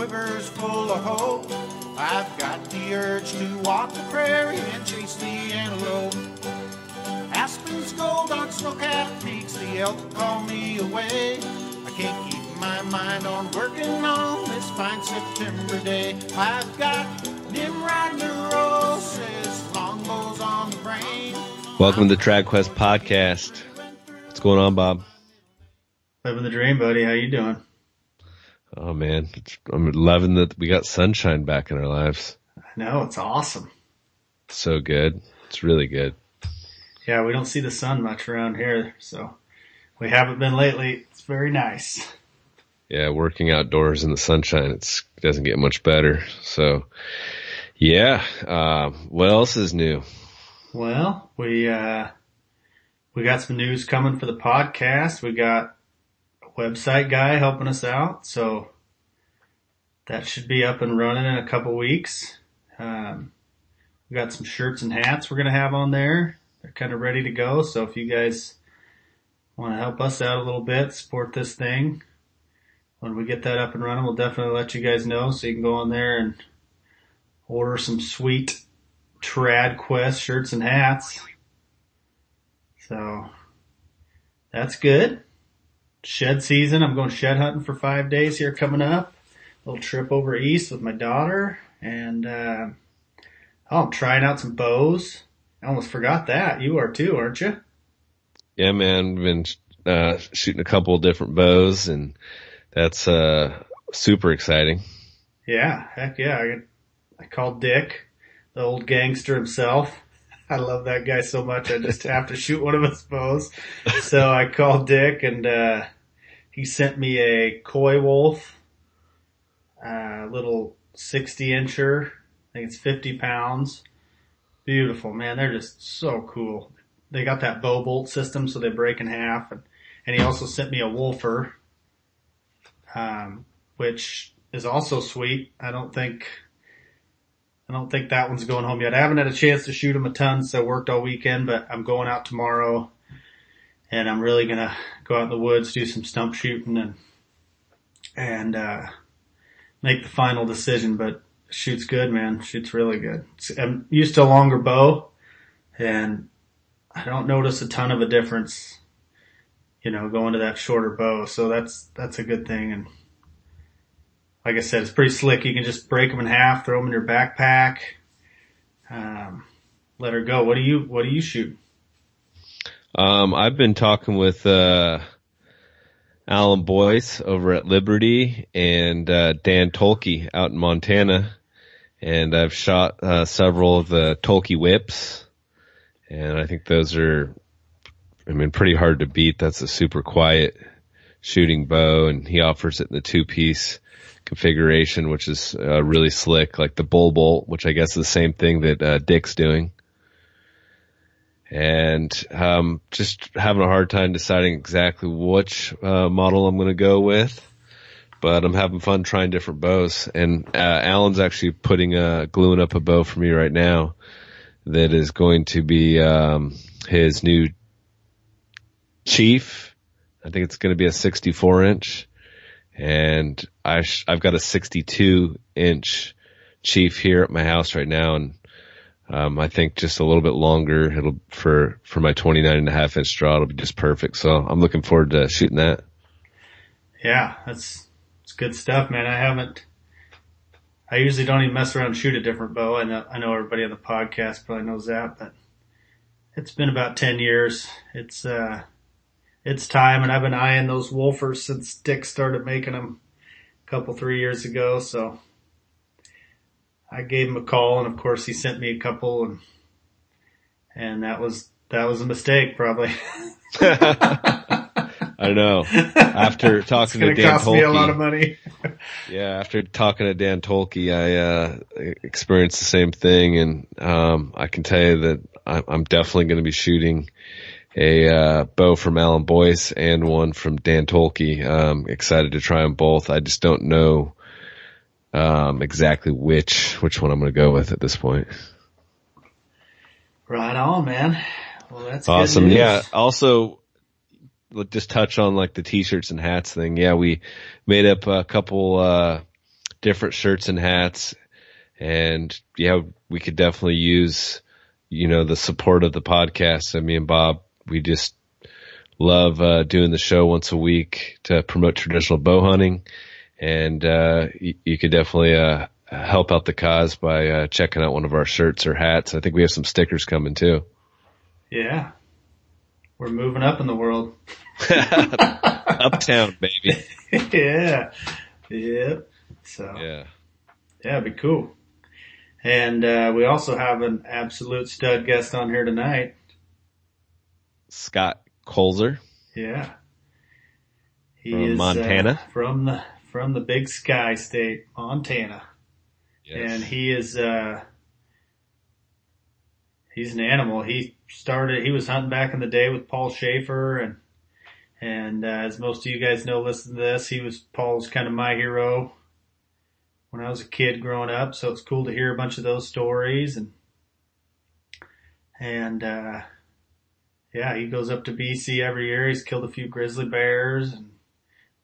quiver's full of hope. I've got the urge to walk the prairie and chase the antelope. Aspens, gold on snow-capped peaks, the elk call me away. I can't keep my mind on working on this fine September day. I've got Nimrod neurosis, longbows on the brain. Welcome to the Trad Quest podcast. What's going on, Bob? Living the dream, buddy. How you doing? Oh man, I'm loving that we got sunshine back in our lives. I know it's awesome. So good. It's really good. Yeah, we don't see the sun much around here, so we haven't been lately. It's very nice. Yeah, working outdoors in the sunshine, it's, it doesn't get much better. So, yeah. Uh, what else is new? Well, we uh, we got some news coming for the podcast. We got website guy helping us out, so that should be up and running in a couple weeks. Um, we got some shirts and hats we're gonna have on there. They're kind of ready to go. So if you guys want to help us out a little bit, support this thing. When we get that up and running, we'll definitely let you guys know so you can go on there and order some sweet Trad Quest shirts and hats. So that's good. Shed season. I'm going shed hunting for five days here coming up. A little trip over east with my daughter and, uh, oh, I'm trying out some bows. I almost forgot that. You are too, aren't you? Yeah, man. Been, uh, shooting a couple of different bows and that's, uh, super exciting. Yeah. Heck yeah. I, I called Dick, the old gangster himself. I love that guy so much. I just have to shoot one of his bows. So I called Dick and, uh, he sent me a Coy Wolf, uh, little 60 incher. I think it's 50 pounds. Beautiful, man. They're just so cool. They got that bow bolt system so they break in half and, and he also sent me a Wolfer, um, which is also sweet. I don't think, I don't think that one's going home yet. I haven't had a chance to shoot them a ton, so I worked all weekend, but I'm going out tomorrow and I'm really gonna go out in the woods, do some stump shooting and, and, uh, make the final decision, but shoots good, man. Shoots really good. I'm used to a longer bow and I don't notice a ton of a difference, you know, going to that shorter bow. So that's, that's a good thing. And like I said, it's pretty slick. You can just break them in half, throw them in your backpack, um, let her go. What do you, what do you shoot? Um, I've been talking with, uh, Alan Boyce over at Liberty and, uh, Dan Toelke out in Montana. And I've shot, uh, several of the Toelke whips. And I think those are, I mean, pretty hard to beat. That's a super quiet shooting bow and he offers it in the two piece configuration, which is uh, really slick, like the bull bolt, which I guess is the same thing that uh, Dick's doing. And um, just having a hard time deciding exactly which uh, model I'm going to go with, but I'm having fun trying different bows. And uh, Alan's actually putting a gluing up a bow for me right now that is going to be um, his new Chief. I think it's going to be a 64 inch and I sh- I've got a 62 inch Chief here at my house right now, and um, I think just a little bit longer it'll for for my 29 and a half inch draw it'll be just perfect. So I'm looking forward to shooting that. Yeah, that's it's good stuff, man. I haven't. I usually don't even mess around and shoot a different bow. I know I know everybody on the podcast probably knows that, but it's been about 10 years. It's uh it's time and I've been eyeing those Wolfers since Dick started making them a couple, three years ago. So I gave him a call and of course he sent me a couple and, and that was, that was a mistake probably. I know. After talking to Dan cost Toelke, me a lot of money. yeah, after talking to Dan Toelke, I uh, experienced the same thing, and um, I can tell you that I'm definitely going to be shooting a uh, bow from Alan Boyce and one from Dan Toelke. Um, excited to try them both. I just don't know um, exactly which which one I'm going to go with at this point. Right on, man. Well, that's awesome. Yeah. Also, just touch on like the t-shirts and hats thing. Yeah, we made up a couple uh, different shirts and hats. And yeah, we could definitely use, you know, the support of the podcast. I mean, Bob, we just love uh, doing the show once a week to promote traditional bow hunting. And uh, you, you could definitely uh, help out the cause by uh, checking out one of our shirts or hats. I think we have some stickers coming too. Yeah. We're moving up in the world. Uptown, baby. yeah. Yep. So Yeah. yeah, it'd be cool. And uh, we also have an absolute stud guest on here tonight. Scott Colzer. Yeah. He From is uh, Montana? from the from the Big Sky State, Montana. Yes. and he is uh he's an animal. He started he was hunting back in the day with Paul Schafer and and uh, as most of you guys know listen to this, he was Paul's kind of my hero when I was a kid growing up, so it's cool to hear a bunch of those stories and and uh yeah, he goes up to BC every year. He's killed a few grizzly bears and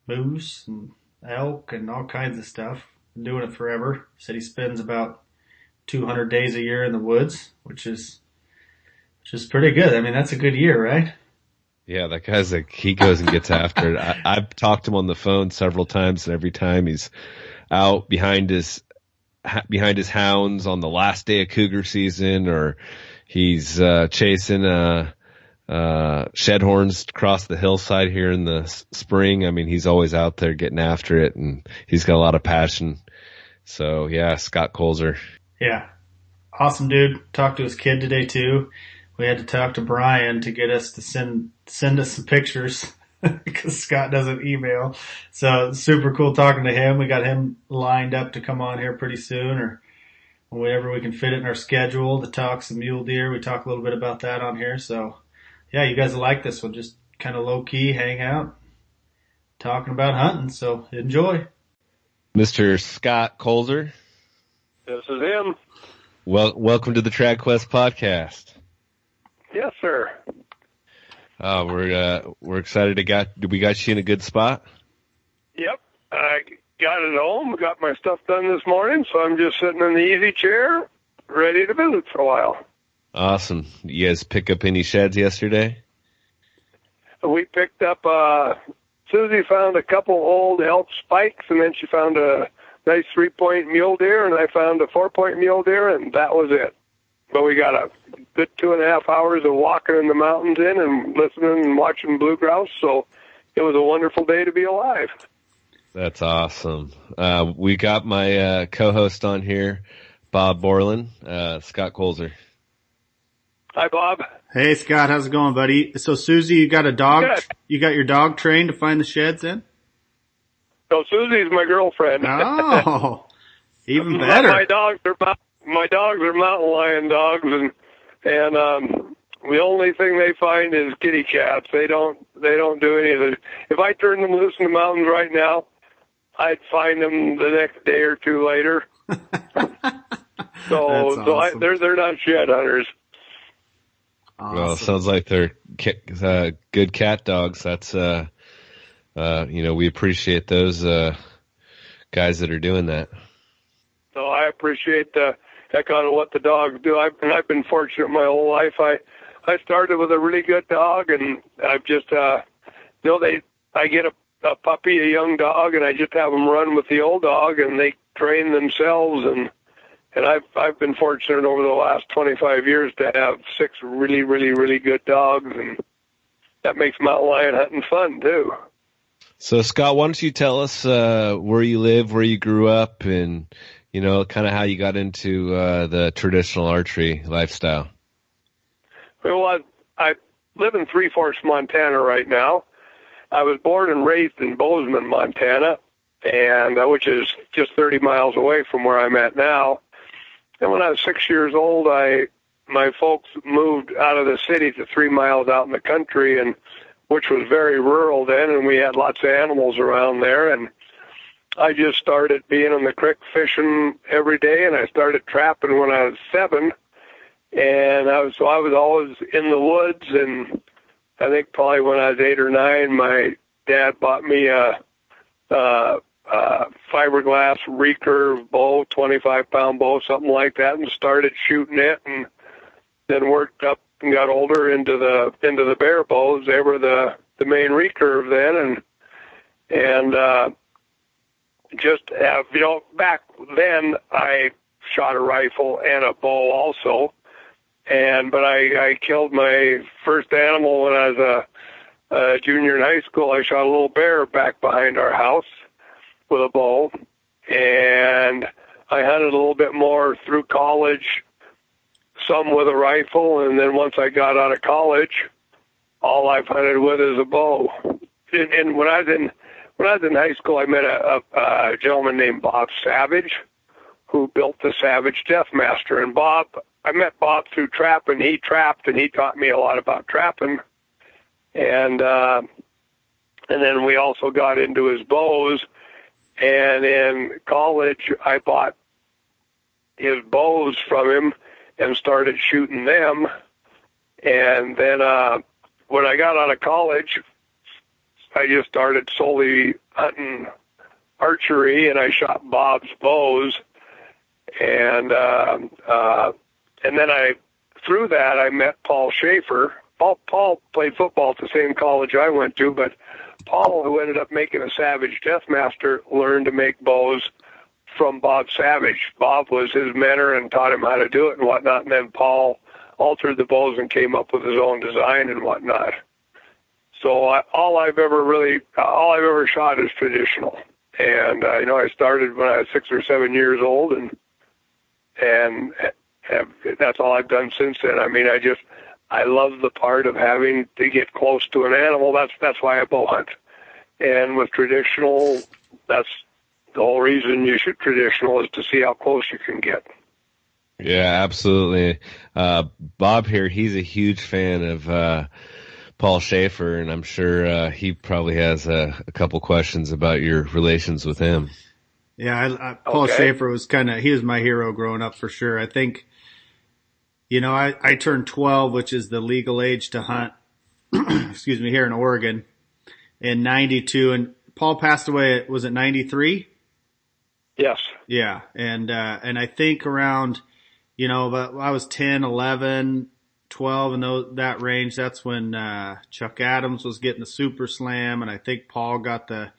moose and elk and all kinds of stuff. Been doing it forever. Said he spends about 200 days a year in the woods, which is, which is pretty good. I mean, that's a good year, right? Yeah, that guy's like he goes and gets after it. I, I've talked to him on the phone several times, and every time he's out behind his behind his hounds on the last day of cougar season, or he's uh, chasing uh, uh, shedhorns across the hillside here in the spring. I mean, he's always out there getting after it, and he's got a lot of passion. So yeah, Scott Colzer. Yeah. Awesome dude. Talked to his kid today too. We had to talk to Brian to get us to send, send us some pictures because Scott doesn't email. So super cool talking to him. We got him lined up to come on here pretty soon or whenever we can fit it in our schedule to talk some mule deer. We talk a little bit about that on here. So yeah, you guys will like this one. Just kind of low key, hang out, talking about hunting. So enjoy. Mr. Scott Colzer. This is him. Well, welcome to the Trad Quest podcast. Yes, sir. Uh, we're uh, we're excited to got we got you in a good spot. Yep. I got it home, got my stuff done this morning, so I'm just sitting in the easy chair, ready to visit for a while. Awesome. You guys pick up any sheds yesterday? We picked up, uh, Susie found a couple old elk spikes, and then she found a nice three point mule deer, and I found a four point mule deer, and that was it. But we got a good two and a half hours of walking in the mountains in and listening and watching blue grouse, so it was a wonderful day to be alive. That's awesome. Uh, we got my uh, co-host on here, Bob Borland, uh, Scott Colzer. Hi, Bob. Hey Scott, how's it going, buddy? So Susie, you got a dog? Good. You got your dog trained to find the sheds in? So Susie's my girlfriend. Oh, even better. My dogs are my dogs are mountain lion dogs, and and um, the only thing they find is kitty cats. They don't they don't do any of it. If I turn them loose in the mountains right now, I'd find them the next day or two later. So That's so I, they're they're not shed hunters. Well, sounds like they're uh, good cat dogs. That's uh, uh, you know, we appreciate those uh, guys that are doing that. So I appreciate the heck out of what the dogs do. I've been I've been fortunate my whole life. I I started with a really good dog, and I've just uh, you know they I get a, a puppy, a young dog, and I just have them run with the old dog, and they train themselves and. And I've I've been fortunate over the last 25 years to have six really really really good dogs, and that makes mountain lion hunting fun too. So Scott, why don't you tell us uh, where you live, where you grew up, and you know, kind of how you got into uh, the traditional archery lifestyle. Well, I, I live in Three Forks, Montana right now. I was born and raised in Bozeman, Montana, and uh, which is just 30 miles away from where I'm at now. And when I was six years old, I my folks moved out of the city to three miles out in the country, and which was very rural then, and we had lots of animals around there. And I just started being on the creek fishing every day, and I started trapping when I was seven and I was so I was always in the woods and I think probably when I was eight or nine my dad bought me a uh uh fiberglass recurve bow, 25 pound bow, something like that, and started shooting it, and then worked up and got older into the into the bear bows. They were the the main recurve then, and and uh, just have you know back then I shot a rifle and a bow also, and but I I killed my first animal when I was a, a junior in high school. I shot a little bear back behind our house with a bow, and I hunted a little bit more through college, some with a rifle, and then once I got out of college, all I've hunted with is a bow. And, and when I was in when I was in high school, I met a, a, a gentleman named Bob Savage, who built the Savage Deathmaster. And Bob, I met Bob through trapping. He trapped, and he taught me a lot about trapping. And uh, and then we also got into his bows. And in college, I bought his bows from him and started shooting them. And then uh, when I got out of college, I just started solely hunting archery, and I shot Bob's bows, and uh, uh, and then I through that I met Paul Schafer. Paul Paul played football at the same college I went to, but Paul, who ended up making a Savage Deathmaster, learned to make bows from Bob Savage. Bob was his mentor and taught him how to do it and whatnot, and then Paul altered the bows and came up with his own design and whatnot. So I, all I've ever really, all I've ever shot is traditional. And uh, you know, I started when I was six or seven years old, and and have, that's all I've done since then. I mean, I just I love the part of having to get close to an animal. That's that's why I bow hunt. And with traditional, that's the whole reason you shoot traditional is to see how close you can get. Yeah, absolutely. Uh, Bob here, he's a huge fan of uh, Paul Schafer, and I'm sure uh, he probably has a, a, couple questions about your relations with him. Yeah, I, I, Paul okay. Schafer was kind of he was my hero growing up for sure. I think, you know, I I turned 12, which is the legal age to hunt. excuse me, here in Oregon, in '92, and Paul passed away. Was it '93? Yes. Yeah, and uh, and I think around, you know, but I was 10, 11 12 and those, that range, that's when uh, Chuck Adams was getting the Super Slam, and I think Paul got the.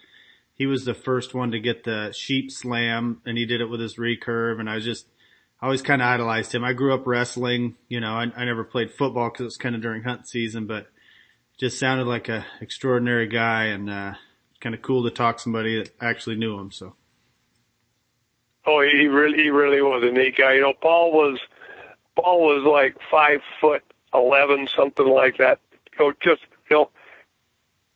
He was the first one to get the Sheep Slam, and he did it with his recurve. And I was just, I always kind of idolized him. I grew up wrestling. You know, I, I never played football because it was kind of during hunt season, but just sounded like a extraordinary guy, and uh, kind of cool to talk to somebody that actually knew him. So. Oh, he really, he really was a neat guy. You know, Paul was Paul was like five foot eleven, something like that. Know, just you know,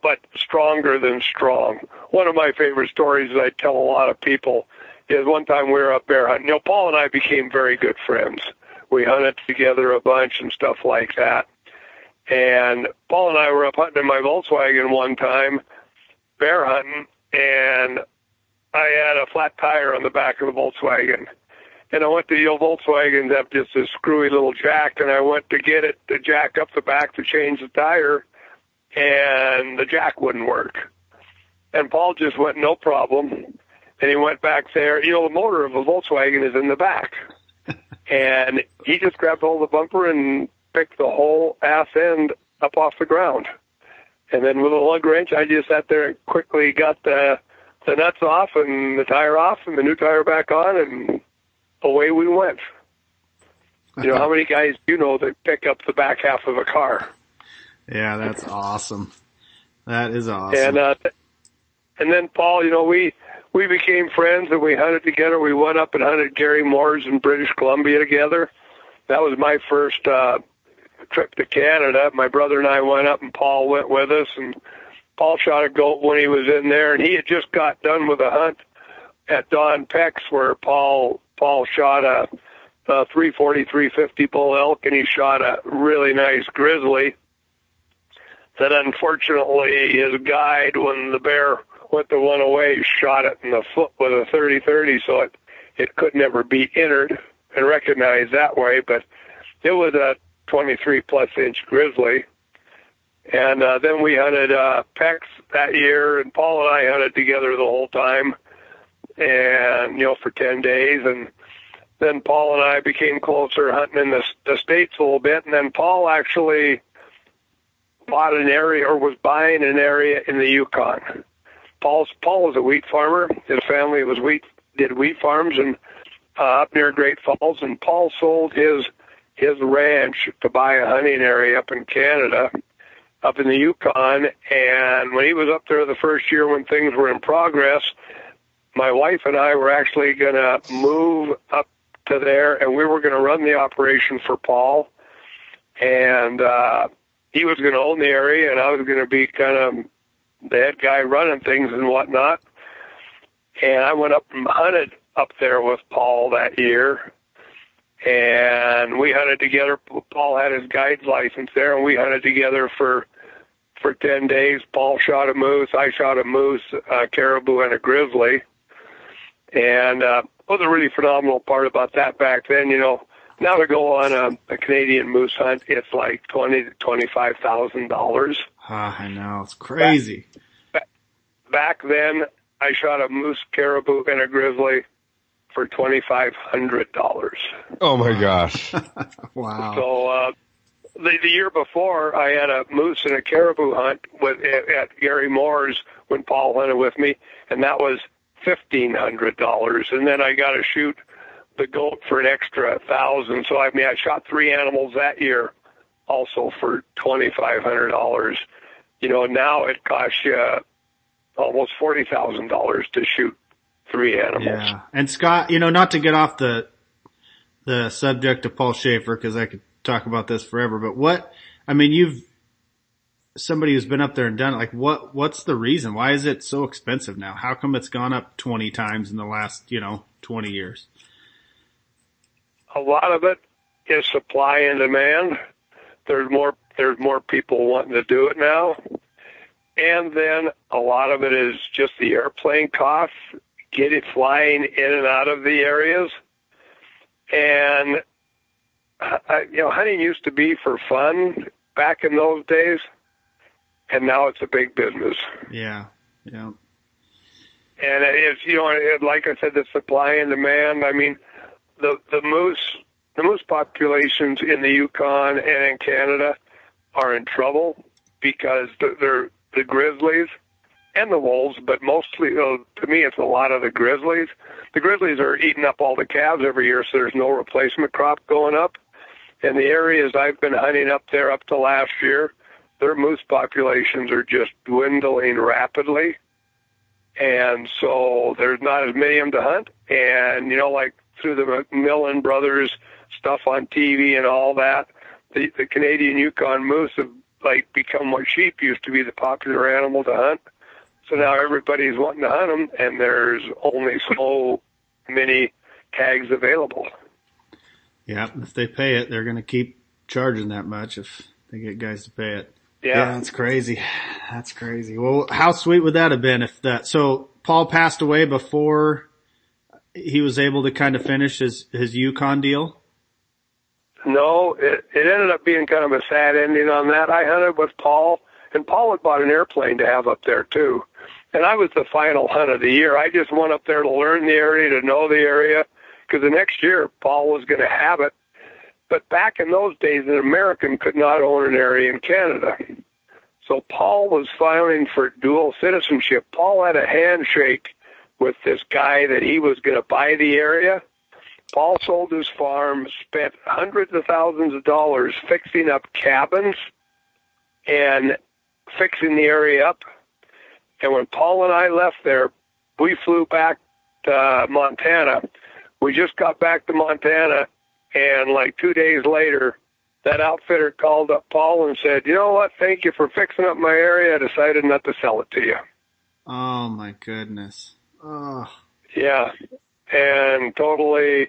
but stronger than strong. One of my favorite stories that I tell a lot of people is one time we were up bear hunting. You know, Paul and I became very good friends. We hunted together a bunch and stuff like that. And Paul and I were up hunting in my Volkswagen one time, bear hunting, and I had a flat tire on the back of the Volkswagen and I went to the old Volkswagen that just a screwy little jack, and I went to get it to jack up the back to change the tire, and the jack wouldn't work. And Paul just went, no problem. And he went back there. You know, the motor of a Volkswagen is in the back. and he just grabbed hold of the bumper and picked the whole ass end up off the ground. And then with a lug wrench, I just sat there and quickly got the the nuts off and the tire off and the new tire back on and away we went. You know, how many guys do you know that pick up the back half of a car? Yeah, that's awesome. That is awesome. And uh, and then Paul, you know, we we became friends and we hunted together. We went up and hunted Gary Moore's in British Columbia together. That was my first uh, trip to Canada. My brother and I went up, and Paul went with us. And Paul shot a goat when he was in there, and he had just got done with a hunt at Don Peck's where Paul Paul shot a, a 340, 350 bull elk, and he shot a really nice grizzly. That unfortunately his guide, when the bear went the one away, shot it in the foot with a 30-30, so it it could never be entered and recognized that way. But it was a 23 plus inch grizzly. And uh, then we hunted uh, Peck's that year, and Paul and I hunted together the whole time and you know for ten days, and then Paul and I became closer, hunting in the the states a little bit, and then Paul actually bought an area or was buying an area in the Yukon. Paul's Paul was a wheat farmer. His family was wheat did wheat farms and uh, up near Great Falls, and Paul sold his his ranch to buy a hunting area up in Canada, up in the Yukon. And when he was up there the first year when things were in progress, my wife and I were actually going to move up to there, and we were going to run the operation for Paul. And uh, he was going to own the area, and I was going to be kind of the head guy running things and whatnot. And I went up and hunted up there with Paul that year, and we hunted together. Paul had his guide's license there, and we hunted together for for ten days. Paul shot a moose, I shot a moose, a caribou, and a grizzly. And uh, was a really phenomenal part about that back then, you know, now to go on a, a Canadian moose hunt, it's like twenty to twenty five thousand dollars. Ah, I know it's crazy. Back, back then, I shot a moose, caribou, and a grizzly for twenty five hundred dollars. Oh my gosh! wow. So uh, the the year before, I had a moose and a caribou hunt with at Gary Moore's when Paul hunted with me, and that was fifteen hundred dollars. And then I got to shoot the goat for an extra thousand. So I mean, I shot three animals that year, also for twenty five hundred dollars. You know, now it costs you almost forty thousand dollars to shoot three animals. Yeah, and Scott, you know, not to get off the the subject of Paul Schafer because I could talk about this forever, but what I mean, you've somebody who's been up there and done it. Like, what what's the reason? Why is it so expensive now? How come it's gone up twenty times in the last you know twenty years? A lot of it is supply and demand. There's more there's more people wanting to do it now. And then a lot of it is just the airplane costs, get it flying in and out of the areas. And, uh, you know, hunting used to be for fun back in those days, and now it's a big business. Yeah, yeah. And it's, you know, like I said, the supply and demand. I mean, the, the moose, the moose populations in the Yukon and in Canada are in trouble because they're the grizzlies and the wolves, but mostly uh, to me it's a lot of the grizzlies. The grizzlies are eating up all the calves every year, so there's no replacement crop going up. And the areas I've been hunting up there up to last year, their moose populations are just dwindling rapidly. And so there's not as many of them to hunt. And, you know, like through the McMillan brothers stuff on TV and all that, the, the Canadian Yukon moose have like become what sheep used to be the popular animal to hunt. So now everybody's wanting to hunt them, and there's only so many tags available. Yeah, if they pay it, they're going to keep charging that much if they get guys to pay it. Yeah. yeah, that's crazy. That's crazy. Well, how sweet would that have been if that? So Paul passed away before he was able to kind of finish his his Yukon deal. No, it, it ended up being kind of a sad ending on that. I hunted with Paul, and Paul had bought an airplane to have up there too. And I was the final hunt of the year. I just went up there to learn the area, to know the area, because the next year Paul was going to have it. But back in those days, an American could not own an area in Canada. So Paul was filing for dual citizenship. Paul had a handshake with this guy that he was going to buy the area Paul sold his farm, spent hundreds of thousands of dollars fixing up cabins and fixing the area up. And when Paul and I left there, we flew back to Montana. We just got back to Montana, and like two days later, that outfitter called up Paul and said, "You know what? Thank you for fixing up my area. I decided not to sell it to you." Oh my goodness. Oh. Yeah, and totally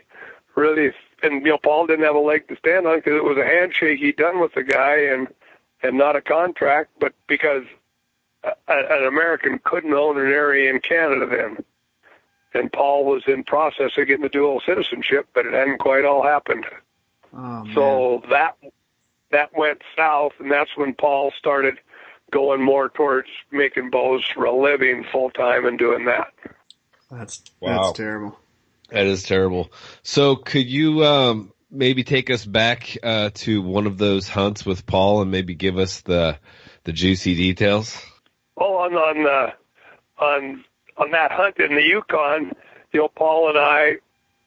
really, and you know, Paul didn't have a leg to stand on because it was a handshake he'd done with the guy and and not a contract, but because a, an American couldn't own an area in Canada then. And Paul was in process of getting the dual citizenship, but it hadn't quite all happened. Oh, so that that went south, and that's when Paul started going more towards making bows for a living full time and doing that. That's Wow. that's terrible. That is terrible. So could you um, maybe take us back uh, to one of those hunts with Paul and maybe give us the the juicy details? Oh, on on uh, on on that hunt in the Yukon, you know, Paul and I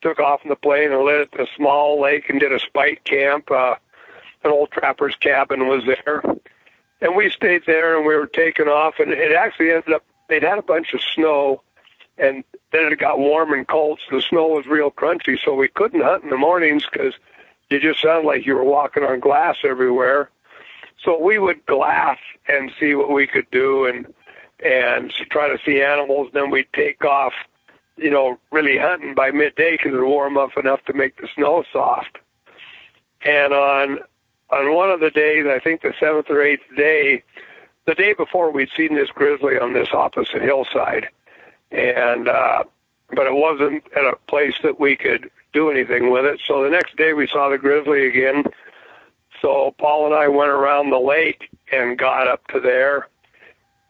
took off in the plane and lit at a small lake and did a spike camp. Uh, an old trapper's cabin was there, and we stayed there and we were taking off. And it actually ended up they'd had a bunch of snow, and then it got warm and cold, so the snow was real crunchy. So we couldn't hunt in the mornings because you just sounded like you were walking on glass everywhere. So we would glass and see what we could do and and try to see animals. Then we'd take off, you know, really hunting by midday because it would warm up enough to make the snow soft. And on on one of the days, I think the seventh or eighth day, the day before, we'd seen this grizzly on this opposite hillside, and uh, but it wasn't at a place that we could do anything with it. So the next day, we saw the grizzly again. So Paul and I went around the lake and got up to there,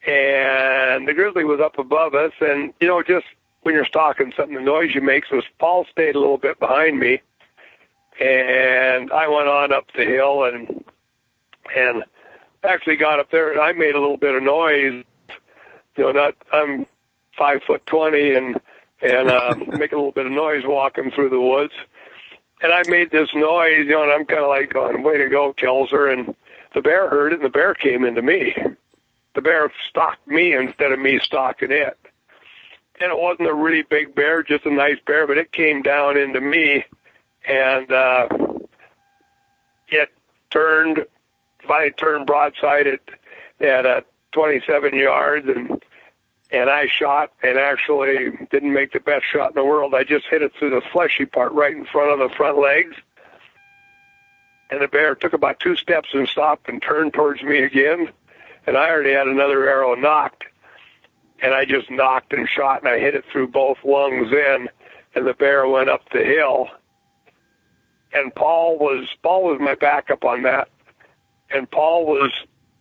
and the grizzly was up above us. And you know, just when you're stalking something, the noise you make. So Paul stayed a little bit behind me, and I went on up the hill and and actually got up there, and I made a little bit of noise. You know, not I'm five foot twenty and and uh, make a little bit of noise walking through the woods. And I made this noise, you know, and I'm kind of like going, way to go, Kelser. And the bear heard it, and the bear came into me. The bear stalked me instead of me stalking it. And it wasn't a really big bear, just a nice bear, but it came down into me, and uh, it turned, finally turned broadside at, at uh, 27 yards, and and I shot and actually didn't make the best shot in the world. I just hit it through the fleshy part right in front of the front legs. And the bear took about two steps and stopped and turned towards me again. And I already had another arrow nocked. And I just nocked and shot and I hit it through both lungs in. And the bear went up the hill. And Paul was Paul was my backup on that. And Paul was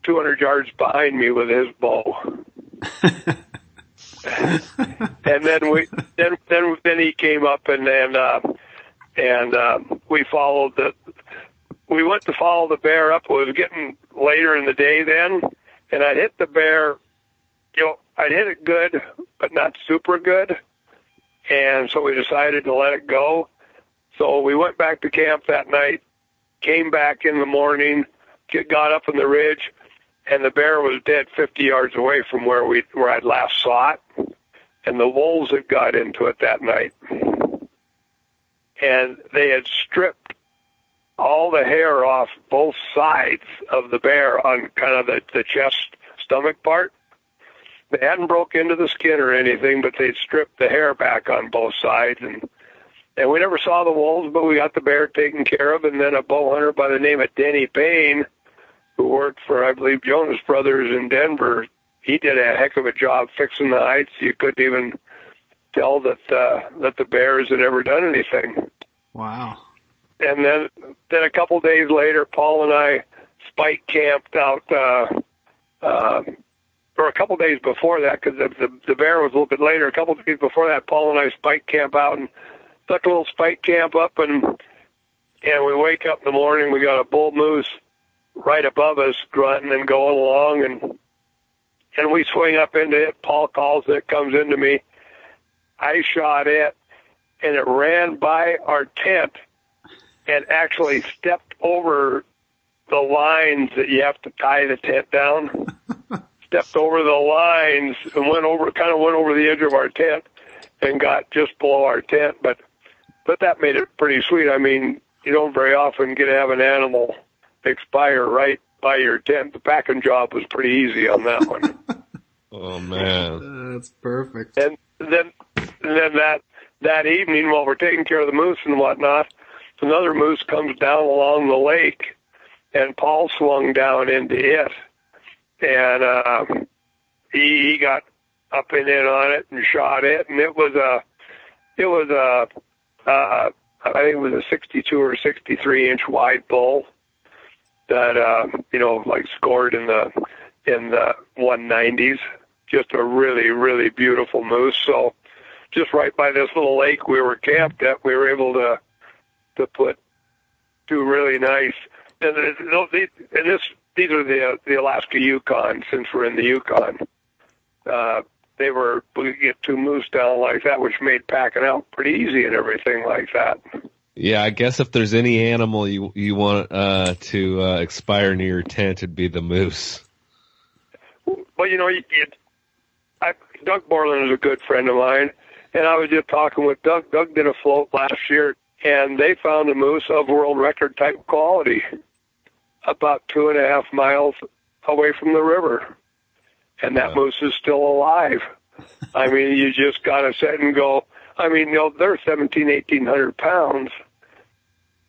200 yards behind me with his bow. and then we then then then he came up and and uh, and uh, we followed the we went to follow the bear up. It was getting later in the day then, and I hit the bear. You know, I'd hit it good, but not super good, and so we decided to let it go. So we went back to camp that night, came back in the morning, got up on the ridge, and the bear was dead 50 yards away from where we where I'd last saw it, and the wolves had got into it that night, and they had stripped all the hair off both sides of the bear on kind of the, the chest stomach part. They hadn't broke into the skin or anything, but they'd stripped the hair back on both sides and and we never saw the wolves, but we got the bear taken care of and then a bow hunter by the name of Denny Payne who worked for, I believe, Jonas Brothers in Denver. He did a heck of a job fixing the heights. You couldn't even tell that uh, that the bears had ever done anything. Wow. And then, then a couple days later, Paul and I spike camped out, uh, uh, or a couple days before that, because the, the the bear was a little bit later. A couple days before that, Paul and I spike camp out and took a little spike camp up, and and we wake up in the morning. We got a bull moose right above us grunting and going along and and we swing up into it. Paul calls it, comes into me. I shot it and it ran by our tent and actually stepped over the lines that you have to tie the tent down. stepped over the lines and went over kind of went over the edge of our tent and got just below our tent but but that made it pretty sweet. I mean, you don't very often get to have an animal expire right by your tent. The packing job was pretty easy on that one. Oh man, That's perfect. and then and then that that evening while we're taking care of the moose and whatnot, another moose comes down along the lake, and Paul swung down into it, and uh, he he got up and in on it and shot it, and it was a it was a uh, I think it was a 62 or 63 inch wide bull that uh, you know like scored in the in the 190s. Just a really really beautiful moose. So just right by this little lake we were camped at. We were able to to put two really nice and these, and this these are the uh, the Alaska Yukon since we're in the Yukon. Uh, they were we could get two moose down like that, which made packing out pretty easy and everything like that. Yeah, I guess if there's any animal you you want uh, to uh, expire near your tent, it'd be the moose. But you know, it, it, I, Doug Borland is a good friend of mine, and I was just talking with Doug. Doug did a float last year, and they found a moose of world record type quality, about two and a half miles away from the river, and that Wow. moose is still alive. I mean, you just got to sit and go. I mean, you know, they're seventeen, eighteen hundred pounds.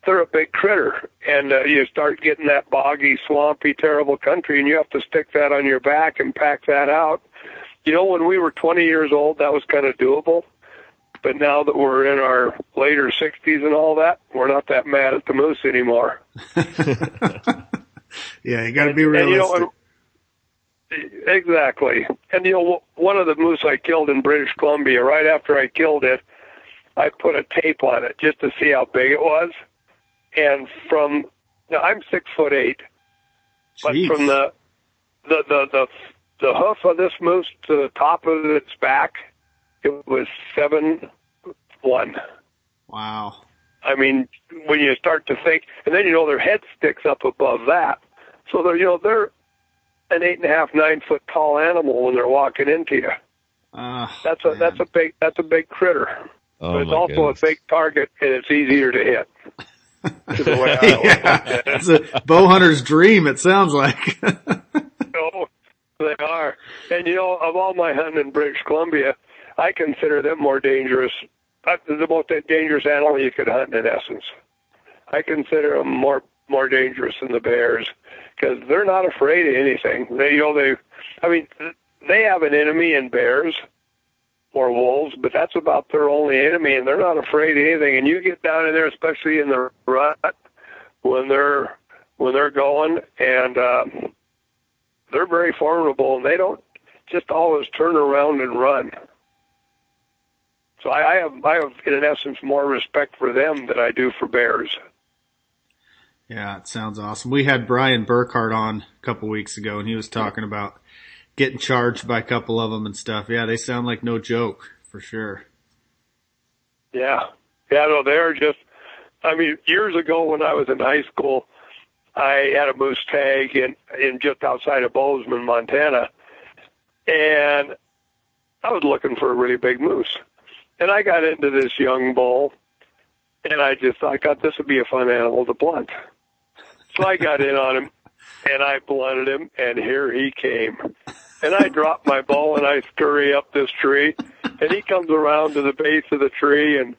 They're a big critter, and uh, you start getting that boggy, swampy, terrible country, and you have to stick that on your back and pack that out. You know, when we were 20 years old, that was kind of doable. But now that we're in our later 60s and all that, we're not that mad at the moose anymore. yeah, you got to be And, you realistic. know, and- exactly. And you know, one of the moose I killed in British Columbia, right after I killed it, I put a tape on it just to see how big it was. And from, now I'm six foot eight, but Jeez. from the, the, the, the, the hoof of this moose to the top of its back, it was seven one. wow. I mean, when you start to think, and then you know their head sticks up above that, so they're you know they're an eight and a half, nine foot tall animal when they're walking into you. Uh, That's a that's a big that's a big critter, Oh but it's also goodness. a big target and it's easier to hit. Is the way I look yeah, it's a bow hunter's dream. It sounds like. No, they are. And you know, of all my hunting in British Columbia, I consider them more dangerous. uh, The most dangerous animal you could hunt, in essence. I consider them more more dangerous than the bears because they're not afraid of anything. They, you know, they. I mean, they have an enemy in bears or wolves, but that's about their only enemy, and they're not afraid of anything. And you get down in there, especially in the rut, when they're when they're going, and um, they're very formidable, and they don't just always turn around and run. So I, I have, I have, in essence, more respect for them than I do for bears. Yeah, it sounds awesome. We had Brian Burkhardt on a couple weeks ago, and he was talking about getting charged by a couple of them and stuff. Yeah, they sound like no joke for sure. Yeah, yeah, no, they're just. I mean, years ago when I was in high school, I had a moose tag in in just outside of Bozeman, Montana, and I was looking for a really big moose, and I got into this young bull, and I just I thought this would be a fun animal to blunt, I got in on him, and I blunted him, and here he came, and I drop my ball and I scurry up this tree, and he comes around to the base of the tree and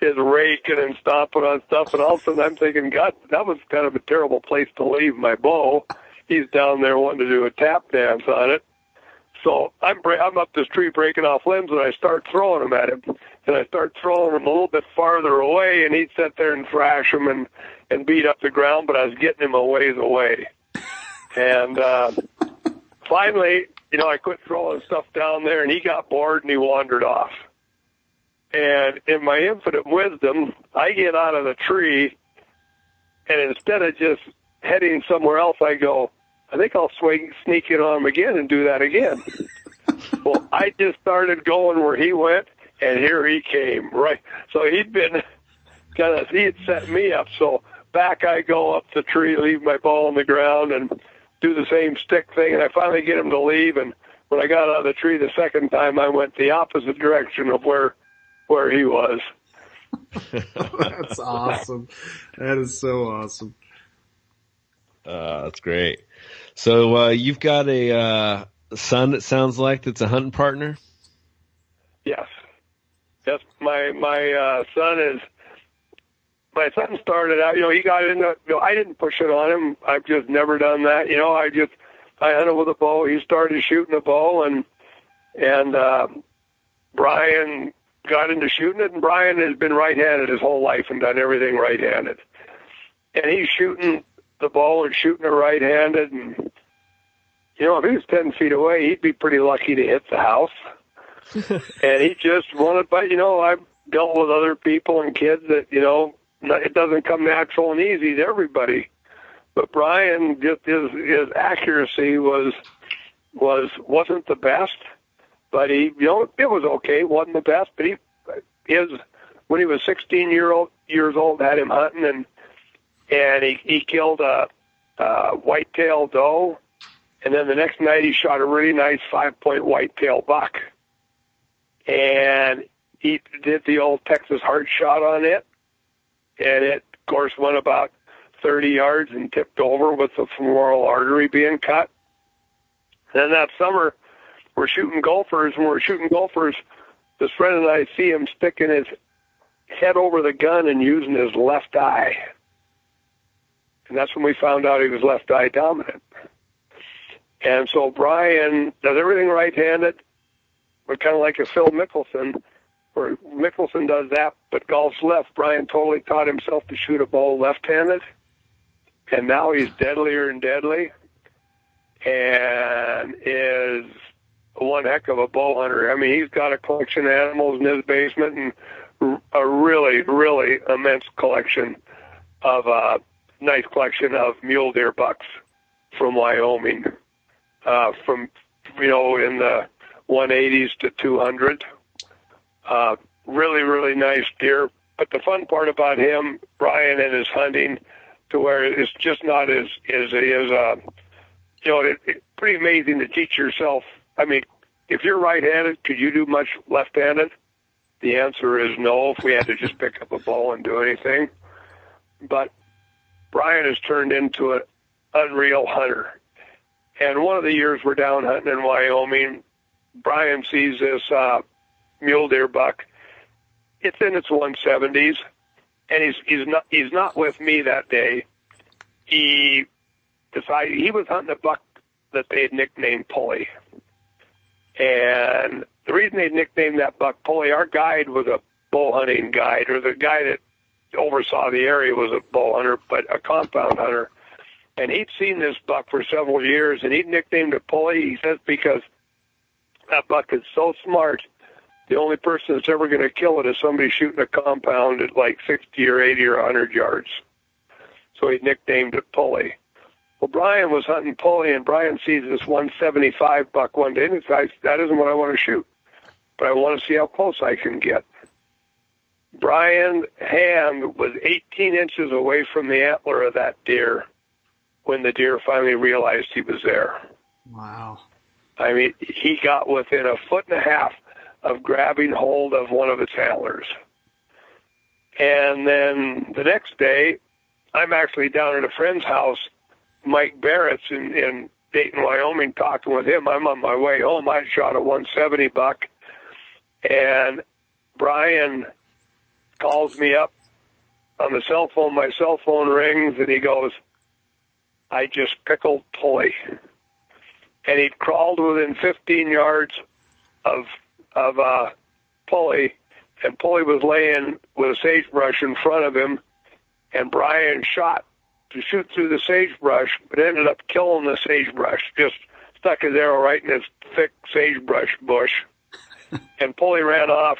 is raking and stomping on stuff, and all of a sudden I'm thinking, God, that was kind of a terrible place to leave my bow. He's down there wanting to do a tap dance on it. So I'm I'm up this tree breaking off limbs, and I start throwing them at him, and I start throwing him a little bit farther away, and he'd sit there and thrash him and and beat up the ground, but I was getting him a ways away, and uh, finally, you know, I quit throwing stuff down there, and he got bored and he wandered off. And in my infinite wisdom, I get out of the tree, and instead of just heading somewhere else, I go, I think I'll swing, sneak in on him again and do that again. well, I just started going where he went, and here he came. Right, so he'd been kind of he had set me up. So back I go up the tree, leave my ball on the ground, and do the same stick thing. And I finally get him to leave. And when I got out of the tree the second time, I went the opposite direction of where where he was. That's awesome. That is so awesome. Uh, that's great. So uh, you've got a uh, son that sounds like that's a hunting partner. Yes. Yes, my my uh, son is. My son started out. You know, he got into. You know, I didn't push it on him. I've just never done that. You know, I just I hunted with a bow. He started shooting a bow, and and uh, Brian got into shooting it. And Brian has been right-handed his whole life and done everything right-handed. And he's shooting the bow and shooting it right-handed. And you know, if he was ten feet away, he'd be pretty lucky to hit the house and he just wanted, but you know, I've dealt with other people and kids that you know it doesn't come natural and easy to everybody. But Brian, just his his accuracy was was wasn't the best, but he you know it was okay. It wasn't the best, but he his when he was 16 year old years old had him hunting and and he he killed a, a whitetail doe, and then the next night he shot a really nice five point white-tail buck, and he did the old Texas heart shot on it, and it of course went about 30 yards and tipped over with the femoral artery being cut. Then that summer, we're shooting golfers, and we're shooting golfers. This friend and I see him sticking his head over the gun and using his left eye. And that's when we found out he was left eye dominant. And so Brian does everything right handed, but kind of like a Phil Mickelson, where Mickelson does that, but golf's left. Brian totally taught himself to shoot a ball left handed. And now he's deadlier and deadly and is one heck of a bow hunter. I mean, he's got a collection of animals in his basement and a really, really immense collection of uh, nice collection of mule deer bucks from Wyoming, uh, from you know in the 180s to 200. Uh, really, really nice deer. But the fun part about him, Brian, and his hunting, to where it's just not as as it is. Uh, you know, it, it's pretty amazing to teach yourself. I mean, if you're right-handed, could you do much left-handed? The answer is no. If we had to just pick up a ball and do anything, but Brian has turned into an unreal hunter. And one of the years we're down hunting in Wyoming, Brian sees this uh, mule deer buck. It's in its 170s, and he's he's not he's not with me that day. He decided he was hunting a buck that they had nicknamed Pulley. And the reason they nicknamed that buck Pulley, our guide was a bow hunting guide, or the guy that oversaw the area was a bow hunter, but a compound hunter. And he'd seen this buck for several years, and he'd nicknamed it Pulley. He says because that buck is so smart, the only person that's ever going to kill it is somebody shooting a compound at like 60 or 80 or 100 yards. So he nicknamed it Pulley. Well, Brian was hunting Pulley, and Brian sees this 175 buck one day, and he says, that isn't what I want to shoot, but I want to see how close I can get. Brian's hand was 18 inches away from the antler of that deer when the deer finally realized he was there. Wow. I mean, he got within a foot and a half of grabbing hold of one of its antlers. And then the next day, I'm actually down at a friend's house, Mike Barrett's in, in Dayton, Wyoming, talking with him. I'm on my way home. I shot a 170 buck, and Brian calls me up on the cell phone. My cell phone rings, and he goes, "I just pickled Pulley," and he'd crawled within 15 yards of of uh, Pulley, and Pulley was laying with a sagebrush in front of him, and Brian shot to shoot through the sagebrush, but ended up killing the sagebrush. Just stuck his arrow right in this thick sagebrush bush, and Pulley ran off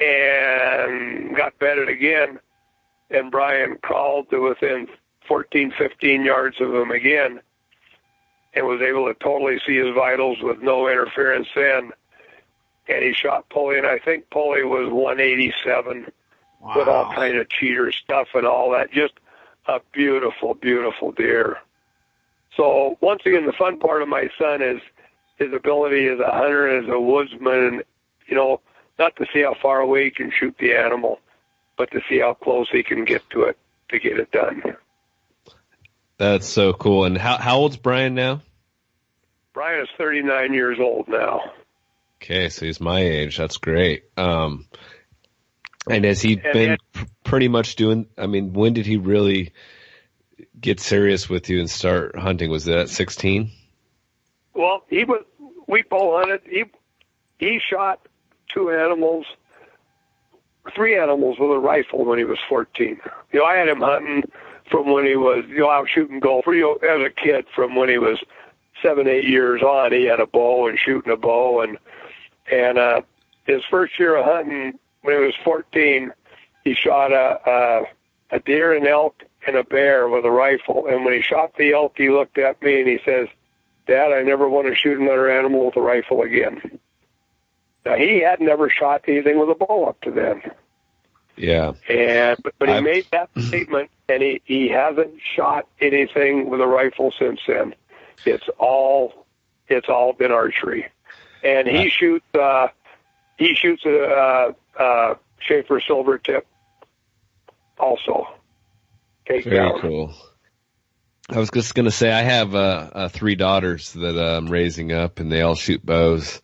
and got bedded again. And Brian crawled to within 14, 15 yards of him again, and was able to totally see his vitals with no interference then. And he shot Pulley, and I think Pulley was 187 Wow. with all kind of cheater stuff and all that. Just a beautiful, beautiful deer. So once again, the fun part of my son is his ability as a hunter as a woodsman, you know, not to see how far away he can shoot the animal, but to see how close he can get to it to get it done. That's so cool. And how how old's Brian now? Brian is 39 years old now. Okay, so he's my age. That's great. Um, and has he And- been and- pr- pretty much doing? I mean, when did he really get serious with you and start hunting? Was that sixteen? Well, he was. We bow hunted. He he shot two animals, three animals with a rifle when he was 14. You know, I had him hunting from when he was, you know, out shooting golf. You know, as a kid, from when he was seven, eight years on, he had a bow and shooting a bow, and and uh, his first year of hunting, when he was 14, he shot a, a, a deer, an elk, and a bear with a rifle. And when he shot the elk, he looked at me and he says, Dad, I never want to shoot another animal with a rifle again. Now he had never shot anything with a bow up to then. Yeah. And but, but he I've- made that statement, and he he hasn't shot anything with a rifle since then. It's all it's all been archery, and he Right. shoots uh, he shoots a uh, uh, Schafer silver tip also. Take Very down. cool. I was just gonna say I have uh, uh, three daughters that uh, I'm raising up, and they all shoot bows,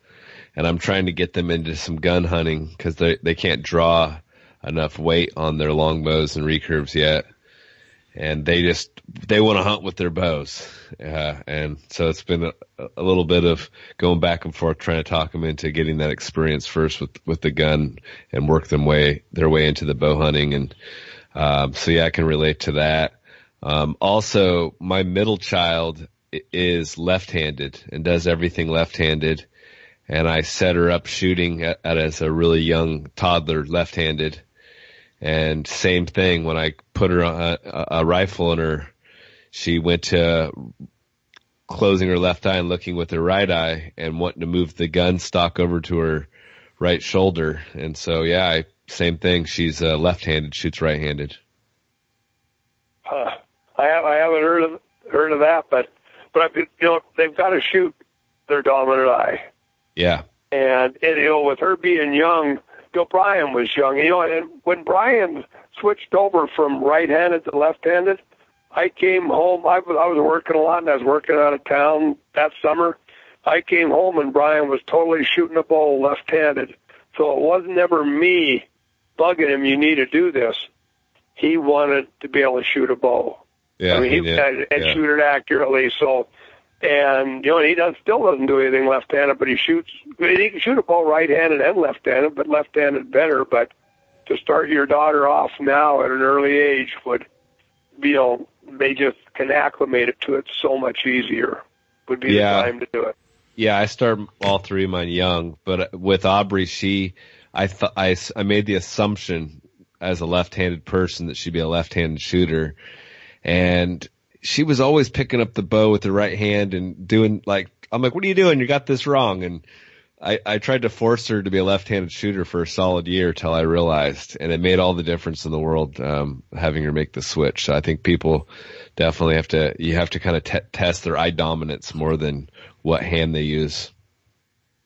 and I'm trying to get them into some gun hunting because they they can't draw enough weight on their longbows and recurves yet, and they just they want to hunt with their bows, uh, and so it's been a, a little bit of going back and forth trying to talk them into getting that experience first with with the gun and work them way their way into the bow hunting, and um, so yeah, I can relate to that. Um, also, my middle child is left-handed and does everything left-handed, and I set her up shooting at, at as a really young toddler, left-handed. And same thing when I put her a, a, a rifle in her, she went to closing her left eye and looking with her right eye and wanting to move the gun stock over to her right shoulder. And so, yeah, I, same thing. She's uh, left-handed, shoots right-handed. Huh. I have I haven't heard of heard of that, but but I, you know they've got to shoot their dominant eye. Yeah. And, and you know, with her being young, know, Brian was young. You know, and when Brian switched over from right-handed to left-handed, I came home. I was I was working a lot, and I was working out of town that summer. I came home, and Brian was totally shooting a ball left-handed. So it wasn't ever me bugging him. You need to do this. He wanted to be able to shoot a ball. Yeah. I mean, he yeah, and, and yeah. shoot it accurately. So, and you know, he does still doesn't do anything left-handed, but he shoots. He can shoot a ball right-handed and left-handed, but left-handed better. But to start your daughter off now at an early age would, you know, they just can acclimate it to it so much easier. Would be Yeah. the time to do it. Yeah, I start all three of mine young, but with Aubrey, she, I thought I, s- I made the assumption as a left-handed person that she'd be a left-handed shooter, and she was always picking up the bow with the right hand and doing like, I'm like, what are you doing? You got this wrong, and I, I tried to force her to be a left-handed shooter for a solid year till I realized, and it made all the difference in the world um, having her make the switch. So I think people definitely have to you have to kind of te- test their eye dominance more than what hand they use.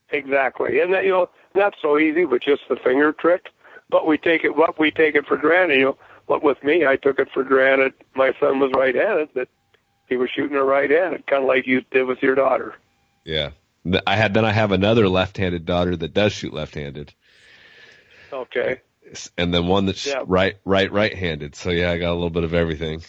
Exactly, and that you know not so easy with just the finger trick, but we take it what we take it for granted. You know, what with me, I took it for granted. My son was right-handed that he was shooting a right-handed, kind of like you did with your daughter. Yeah. I had then I have another left-handed daughter that does shoot left-handed, Okay, and then one that's Yeah. right right right-handed. So yeah, I got a little bit of everything.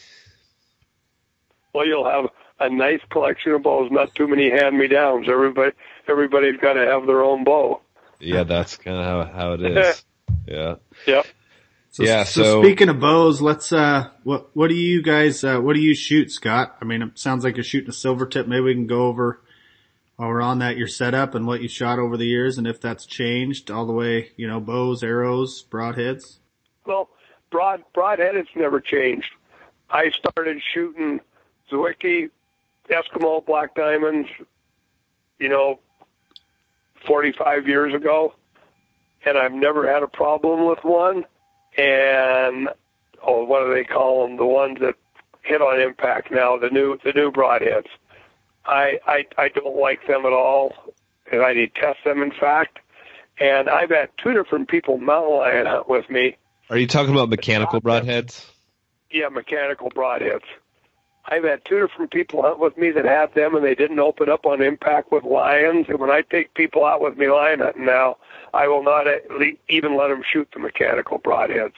well you'll have a nice collection of bows, not too many hand-me-downs. Everybody, everybody's got to have their own bow. Yeah, that's kind of how how it is. Yeah. Yep. So, Yeah, So, so- speaking of bows, let's uh, what what do you guys uh, what do you shoot, Scott? I mean, it sounds like you're shooting a silver tip. Maybe we can go over while we're on that your setup and what you shot over the years, and if that's changed all the way. You know, bows, arrows, broadheads. Well, broad broadhead, it's never changed. I started shooting Zwickey, Eskimo black diamonds, you know, 45 years ago, and I've never had a problem with one. And oh, what do they call them? The ones that hit on impact now, the new the new broadheads. I I I don't like them at all, and I detest them. In fact, and I've had two different people mountain lion hunt with me Are you talking about mechanical broadheads? yeah, mechanical broadheads. I've had two different people hunt with me that had them, and they didn't open up on impact with lions. And when I take people out with me lion hunting now, I will not even let them shoot the mechanical broadheads.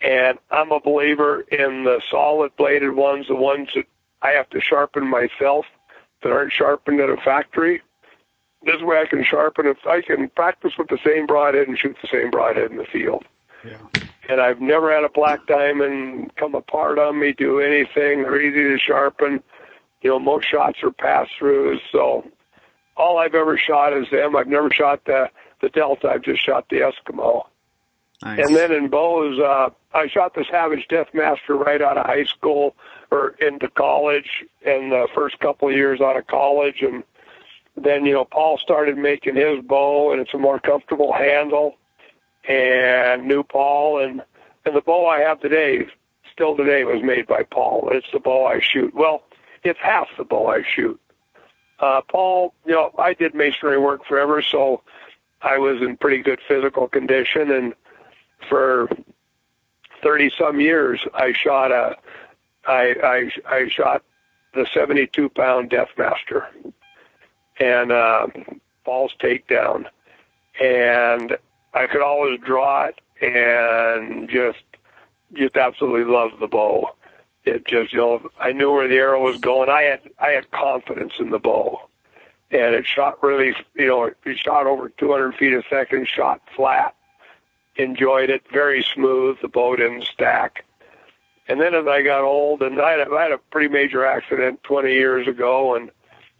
And I'm a believer in the solid bladed ones, the ones that I have to sharpen myself that aren't sharpened at a factory. This way I can sharpen it. I can practice with the same broadhead and shoot the same broadhead in the field Yeah. and I've never had a black diamond come apart on me, do anything. They're easy to sharpen. You know, most shots are pass throughs. So all I've ever shot is them. I've never shot the, the Delta. I've just shot the Eskimo. Nice. And then in bows, uh, I shot the Savage Death Master right out of high school or into college, and the first couple of years out of college, and then you know Paul started making his bow, and it's a more comfortable handle, and new Paul, and and the bow I have today, still today, was made by Paul. It's the bow I shoot. Well, it's half the bow I shoot. Uh, Paul, you know, I did masonry work forever, so I was in pretty good physical condition, and for thirty some years, I shot a, I I I shot the seventy two pound Deathmaster, and uh, Paul's takedown, and I could always draw it and just just absolutely loved the bow. It just you know I knew where the arrow was going. I had I had confidence in the bow, and it shot really you know it shot over 200 feet a second, shot flat. Enjoyed it, very smooth. The bow didn't stack. And then as I got old, and I had, a, I had a pretty major accident 20 years ago, and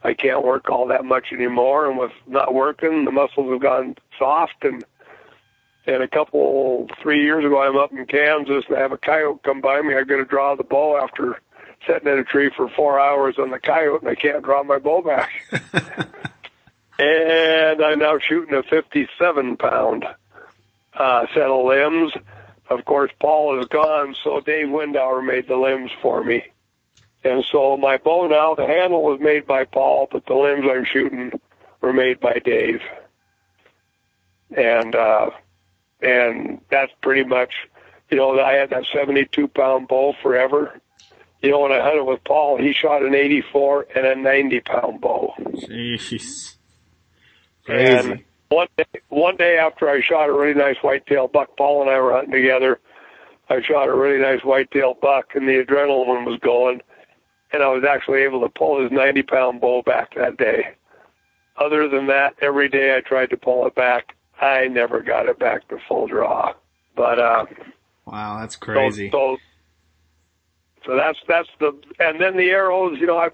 I can't work all that much anymore. And with not working, the muscles have gone soft, and and a couple, three years ago, I'm up in Kansas and I have a coyote come by me. I'm going to draw the bow after sitting in a tree for four hours on the coyote and I can't draw my bow back. and I'm now shooting a 57 pound uh, set of limbs. Of course, Paul is gone, so Dave Windauer made the limbs for me. And so my bow now, the handle was made by Paul, but the limbs I'm shooting were made by Dave. And, uh, and that's pretty much, you know, I had that 72 pound bow forever. You know, when I hunted with Paul, he shot an 84 and a 90 pound bow. Jeez. And Crazy. one day, one day after I shot a really nice whitetail buck, Paul and I were hunting together. I shot a really nice whitetail buck, and the adrenaline was going, and I was actually able to pull his 90 pound bow back that day. Other than that, every day I tried to pull it back. I never got it back to full draw. But uh, Wow, that's crazy. So, so that's that's the and then the arrows. You know, I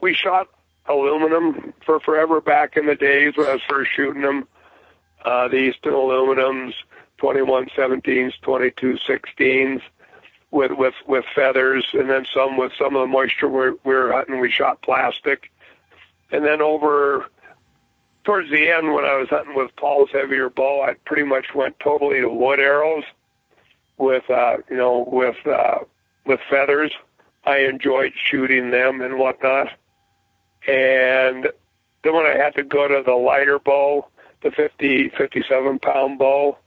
we shot aluminum for forever back in the days when I was first shooting them. Uh, the Easton aluminums, 21 17s, 22 16s, with with with feathers, and then some with some of the moisture we we were hunting. We shot plastic, and then over towards the end when I was hunting with Paul's heavier bow, I pretty much went totally to wood arrows with uh, you know with uh, with feathers. I enjoyed shooting them and whatnot. And then when I had to go to the lighter bow, the 50, 57 pound bow,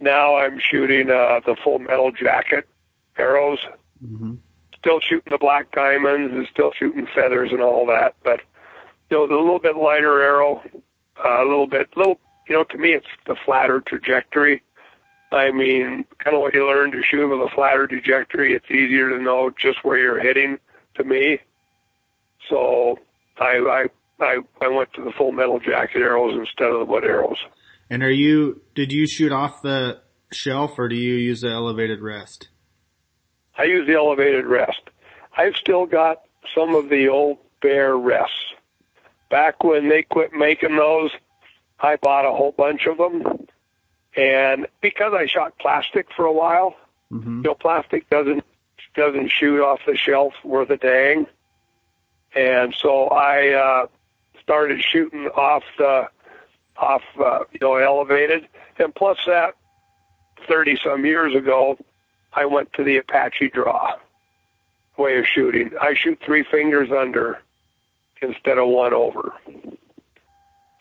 now I'm shooting uh, the full metal jacket arrows. hmm Still shooting the black diamonds and still shooting feathers and all that, but you know the little bit lighter arrow, uh, a little bit, little you know to me it's the flatter trajectory. I mean, kind of what you learn to shoot with a flatter trajectory. It's easier to know just where you're hitting. To me, so I I I, I went to the full metal jacket arrows instead of the wood arrows. And are you, did you shoot off the shelf or do you use the elevated rest? I use the elevated rest. I've still got some of the old bear rests. Back when they quit making those, I bought a whole bunch of them. And because I shot plastic for a while, hmm you know, plastic doesn't doesn't shoot off the shelf worth a dang. And so I uh, started shooting off the off uh, you know elevated, and plus that, thirty some years ago, I went to the Apache draw way of shooting. I shoot three fingers under instead of one over.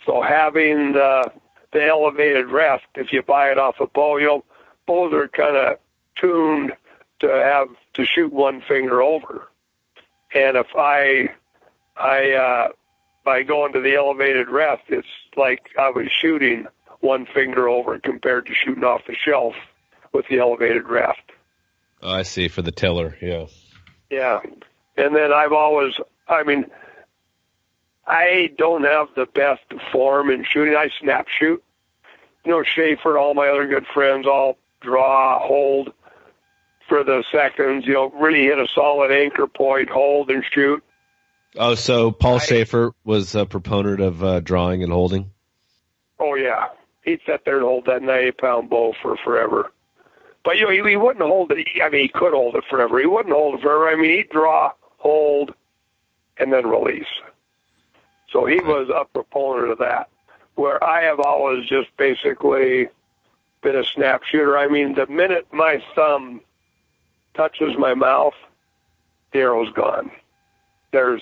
So having the the elevated rest, if you buy it off a bow, you know, bows are kind of tuned to have to shoot one finger over. And if I I uh by going to the elevated rest, it's like I was shooting one finger over compared to shooting off the shelf with the elevated rest. Oh, I see for the tiller. Yeah. Yeah. And then I've always, I mean, I don't have the best form in shooting. I snap shoot. You know, Schafer, and all my other good friends all draw, hold for the seconds, you know, really hit a solid anchor point, hold and shoot. Oh, so Paul I- Schafer was a proponent of uh, drawing and holding. Oh yeah. he'd sit there and hold that 90 pound bow for forever. But you know, he, he wouldn't hold it. He, I mean, he could hold it forever. He wouldn't hold it forever. I mean, he'd draw, hold, and then release. So he was a proponent of that. Where I have always just basically been a snap shooter. I mean, the minute my thumb touches my mouth, the arrow's gone. There's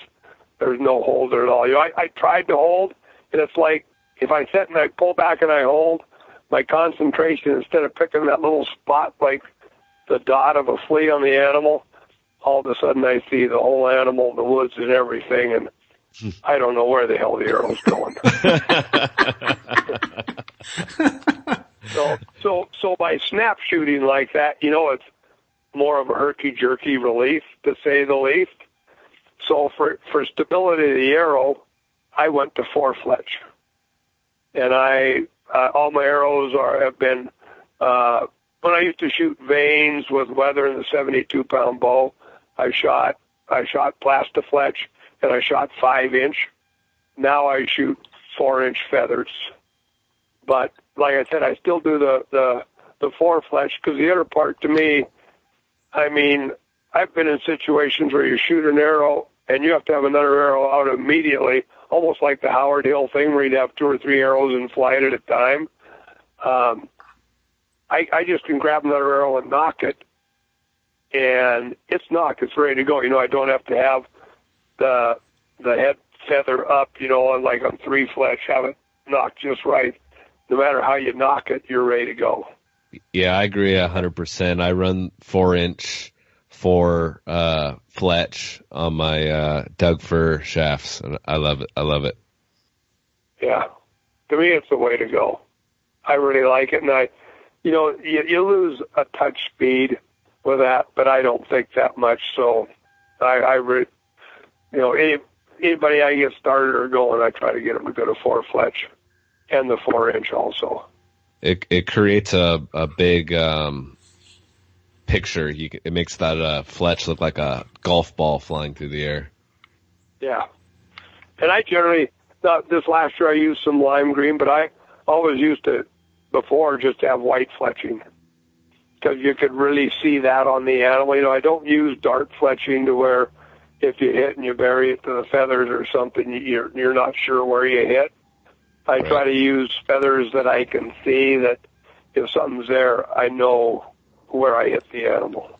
there's no hold at all. You know, I, I tried to hold, and it's like if I sit and I pull back and I hold, my concentration instead of picking that little spot like the dot of a flea on the animal, all of a sudden I see the whole animal, the woods, and everything, and I don't know where the hell the arrow's going. so, so, so by snap shooting like that, you know, it's more of a herky jerky relief, to say the least. So for for stability of the arrow, I went to four fletch, and I uh, all my arrows are have been. Uh, when I used to shoot vanes with weather in the 72 pound bow, I shot I shot plastifletch and I shot five inch. Now I shoot four inch feathers. But like I said, I still do the the the four fletch because the other part to me, I mean, I've been in situations where you shoot an arrow and you have to have another arrow out immediately, almost like the Howard Hill thing where you'd have two or three arrows fly it at a time. Um, I, I just can grab another arrow and nock it, and it's nocked. It's ready to go. You know, I don't have to have the the head feather up. You know, on like on three fletch, have it nocked just right. No matter how you nock it, you're ready to go. Yeah, I agree a hundred percent. I run four inch for uh, Fletch on my uh, Doug Fir shafts, and I love it. I love it. Yeah, to me, it's the way to go. I really like it, and I, you know, you, you lose a touch speed with that, but I don't think that much. So, I, I re, you know, any anybody I get started or going, I try to get them to go to four Fletch, and the four inch also. It it creates a a big um, picture. You, it makes that uh, Fletch look like a golf ball flying through the air. Yeah, and I generally this last year I used some lime green, but I always used it before just to have white fletching because you could really see that on the animal. You know, I don't use dark fletching to where if you hit and you bury it to the feathers or something, you're you're not sure where you hit. I try to use feathers that I can see that if something's there, I know where I hit the animal.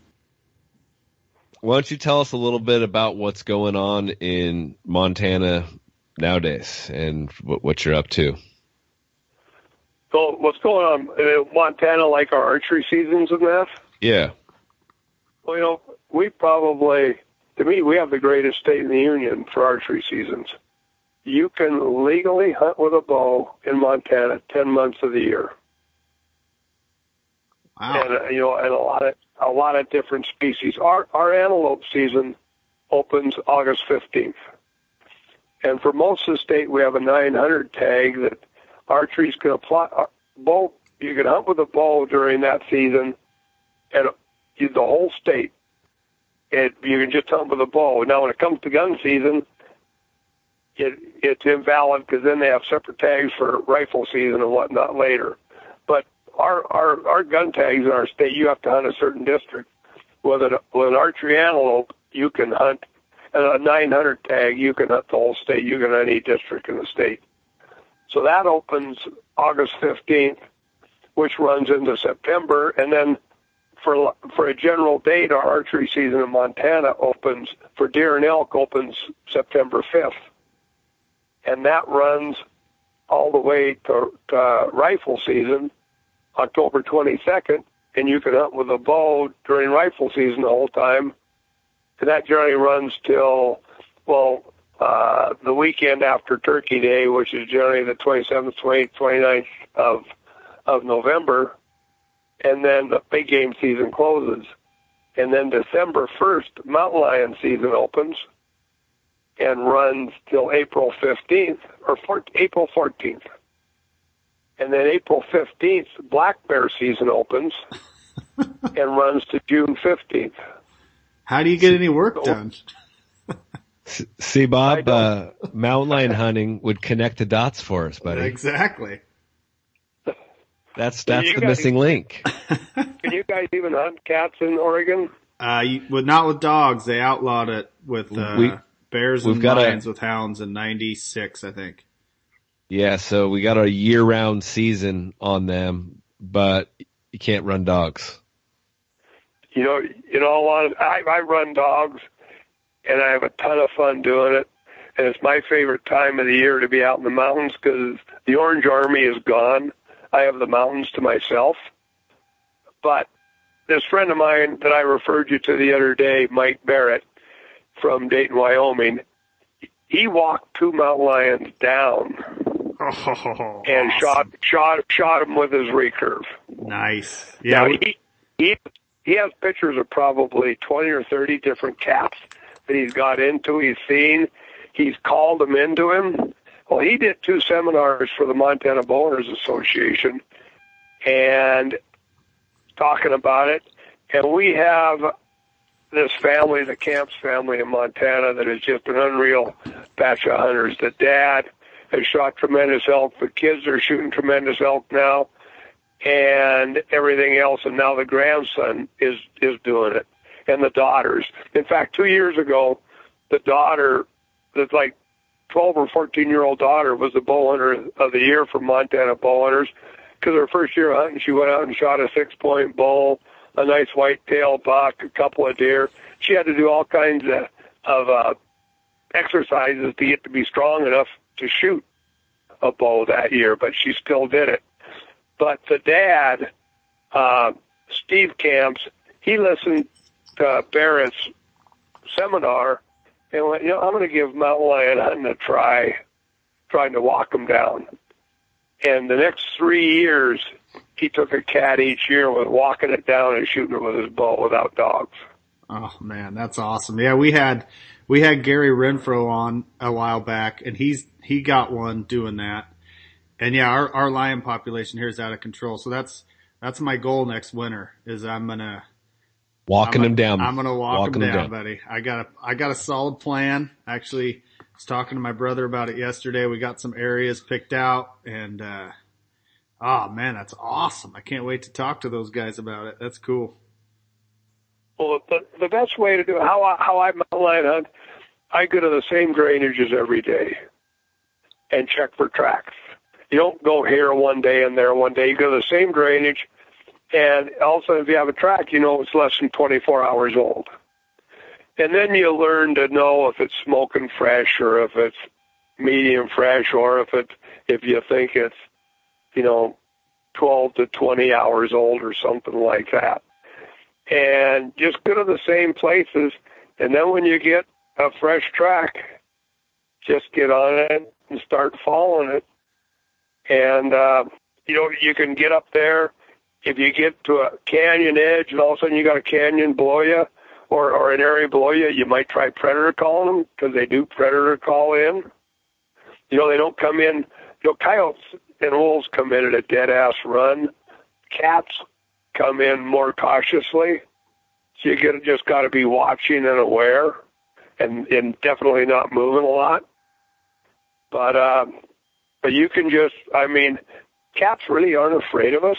Why don't you tell us a little bit about what's going on in Montana nowadays and what you're up to? So what's going on in Montana, like our archery seasons and that? Yeah. Well, you know, we probably, to me, we have the greatest state in the union for archery seasons. You can legally hunt with a bow in Montana 10 months of the year. Wow. and uh, you know, and a lot of a lot of different species. Our our antelope season opens August fifteenth, and for most of the state, we have a 900 tag that archeries can apply. Uh, bow you can hunt with a bow during that season, and you, the whole state. It you can just hunt with a bow. Now, when it comes to gun season, it it's invalid because then they have separate tags for rifle season and whatnot later. But our our our gun tags in our state, you have to hunt a certain district. With an with an archery antelope, you can hunt and a 900 tag. You can hunt the whole state. You can hunt any district in the state. So that opens August 15th, which runs into September, and then for for a general date, our archery season in Montana opens for deer and elk opens September 5th, and that runs all the way to, to rifle season October 22nd, and you can hunt with a bow during rifle season the whole time. And that generally runs till, well, uh, the weekend after Turkey Day, which is generally the 27th, 28th, 29th of, of November. And then the big game season closes. And then December 1st, mountain lion season opens and runs till April 15th or 14, April 14th. And then April 15th, black bear season opens and runs to June 15th. How do you get any work done? See, Bob, uh, mountain lion hunting would connect the dots for us, buddy. Exactly. That's that's the guys- missing link. Can you guys even hunt cats in Oregon? Uh, you, well, not with dogs. They outlawed it with uh, We- bears and got a- lions with hounds in '96, I think. Yeah, so we got a year-round season on them, but you can't run dogs. You know, you know, a lot of, I, I run dogs, and I have a ton of fun doing it. And it's my favorite time of the year to be out in the mountains because the Orange Army is gone. I have the mountains to myself. But this friend of mine that I referred you to the other day, Mike Barrett from Dayton, Wyoming, he walked two mountain lions down Oh, and awesome. shot shot shot him with his recurve. Nice. Yeah, Now, he, he he has pictures of probably twenty or thirty different caps that he's got into. He's seen. He's called them into him. Well, he did two seminars for the Montana Bowlers Association, and talking about it. And we have this family, the Camps family in Montana, that is just an unreal batch of hunters. The dad has shot tremendous elk. The kids are shooting tremendous elk now and everything else and now the grandson is is doing it and the daughters in fact two years ago the daughter the like 12 or 14 year old daughter was the bow hunter of the year for montana bow hunters. Because her first year hunting she went out and shot a six point bull a nice white tail buck a couple of deer. She had to do all kinds of of uh exercises to get to be strong enough to shoot a bow that year but she still did it. But the dad, uh, Steve Camps, he listened to Barrett's seminar and went, you know, I'm going to give mountain lion a try, trying to walk him down. And the next three years, he took a cat each year with walking it down and shooting it with his bow without dogs. Oh man, that's awesome. Yeah, we had we had Gary Renfro on a while back, and he's he got one doing that. And yeah, our our lion population here is out of control. So that's that's my goal next winter. Is I'm gonna Walking I'm them down. I'm gonna walk Walking them them down, buddy. I got a I got a solid plan. Actually, was talking to my brother about it yesterday. We got some areas picked out, and uh, oh man, that's awesome. I can't wait to talk to those guys about it. That's cool. Well, the, the best way to do it, how I, how I mountain lion hunt, I go to the same drainages every day and check for tracks. You don't go here one day and there one day. You go to the same drainage, and also if you have a track, you know it's less than 24 hours old. And then you learn to know if it's smoking fresh or if it's medium fresh or if it if you think it's you know 12 to 20 hours old or something like that and just go to the same places. And then when you get a fresh track, just get on it and start following it. And, uh, you know, you can get up there. If you get to a canyon edge and all of a sudden you got a canyon below you or, or an area below you, you might try predator calling them because they do predator call in. You know, they don't come in, you know, coyotes and wolves come in at a dead ass run. Cats come in more cautiously. So you get just got to be watching and aware, and and definitely not moving a lot. But uh, but you can just, I mean, cats really aren't afraid of us.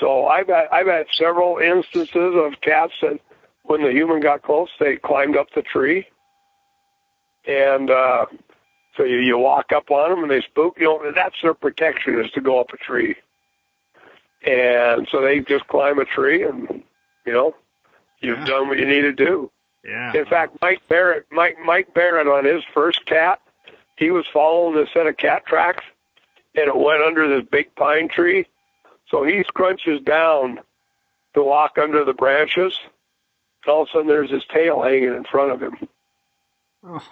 So I've had I've had several instances of cats that when the human got close, they climbed up the tree, and uh, so you you walk up on them and they spook. You know that's their protection is to go up a tree. And so they just climb a tree and, you know, you've Yeah. done what you need to do. Yeah. In fact, Mike Barrett, Mike, Mike Barrett on his first cat, he was following a set of cat tracks and it went under this big pine tree. So he scrunches down to walk under the branches. And all of a sudden there's his tail hanging in front of him. Oh,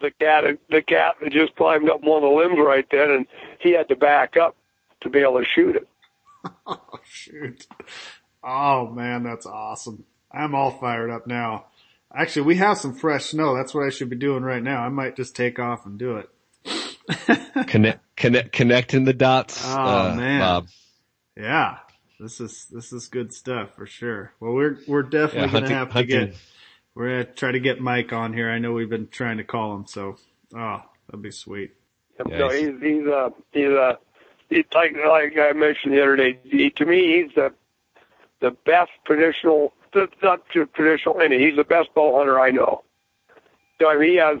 The cat, the cat had just climbed up one of the limbs right then and he had to back up to be able to shoot it. oh, shoot. Oh man, that's awesome. I'm all fired up now. Actually, we have some fresh snow. That's what I should be doing right now. I might just take off and do it. Connect, connect, connecting the dots. Oh, uh, man. Bob. Yeah. This is this is good stuff for sure. Well, we're we're definitely Yeah, gonna hunting- have to hunting. get we're gonna try to get Mike on here. I know we've been trying to call him, so oh, that'd be sweet. No, he's he's uh he's uh it's like like I mentioned the other day. He, to me, he's the the best traditional, not traditional any. He's the best bow hunter I know. So, I mean, he has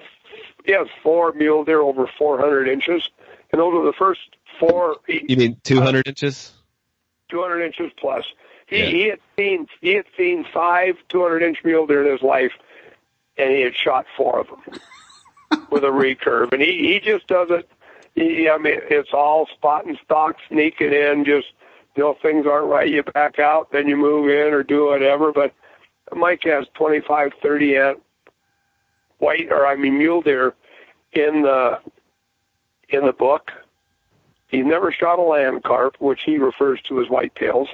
he has four mule deer over 400 inches, and those are the first four. You mean 200 uh, inches? 200 inches plus. He, yeah. he had seen he had seen five 200 inch mule deer in his life, and he had shot four of them with a recurve, and he he just does it. He, I mean, it's all spot and stock, sneaking in, just you know, things aren't right, you back out, then you move in or do whatever. But Mike has 25, 30 ant white, or I mean mule deer in the in the book. He's never shot a land carp, which he refers to as whitetails.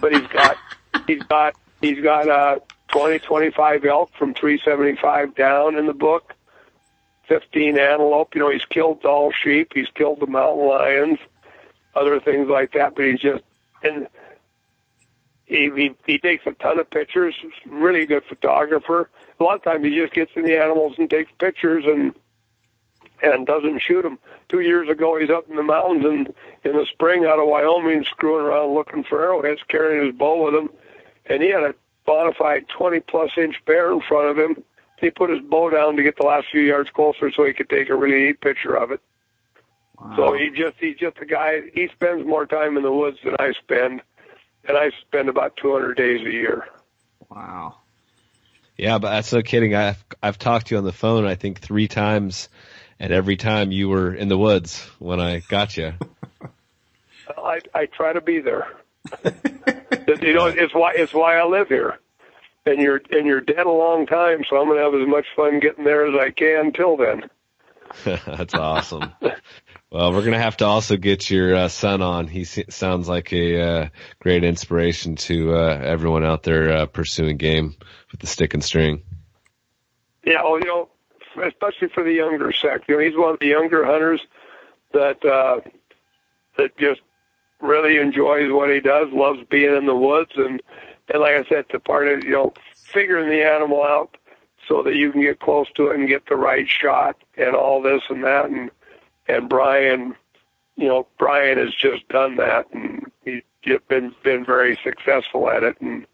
But he's got he's got he's got uh 20, 25 elk from 375 down in the book. 15 antelope. You know, he's killed all sheep. He's killed the mountain lions other things like that. But he's just and he he, he takes a ton of pictures. Really good photographer. A lot of times he just gets in the animals and takes pictures and and doesn't shoot them. Two years ago, he's up in the mountains and in the spring out of Wyoming, screwing around looking for arrowheads, carrying his bow with him, and he had a bona fide 20 plus inch bear in front of him. He put his bow down to get the last few yards closer so he could take a really neat picture of it. So he just he's just a guy. He spends more time in the woods than I spend, and I spend about 200 days a year. Wow. Yeah, but that's no kidding. I've I've talked to you on the phone. I think three times, and every time you were in the woods when I got you. I I try to be there. you know, it's why it's why I live here. And you're and you're dead a long time, so I'm gonna have as much fun getting there as I can till then. That's awesome. Well, we're gonna have to also get your uh, son on. He sounds like a uh, great inspiration to uh, everyone out there uh, pursuing game with the stick and string. Yeah, well, you know, especially for the younger sect. You know, he's one of the younger hunters that uh, that just really enjoys what he does, loves being in the woods, and and like I said, the part of you know figuring the animal out so that you can get close to it and get the right shot and all this and that and and Brian, you know, Brian has just done that, and he's been been very successful at it, and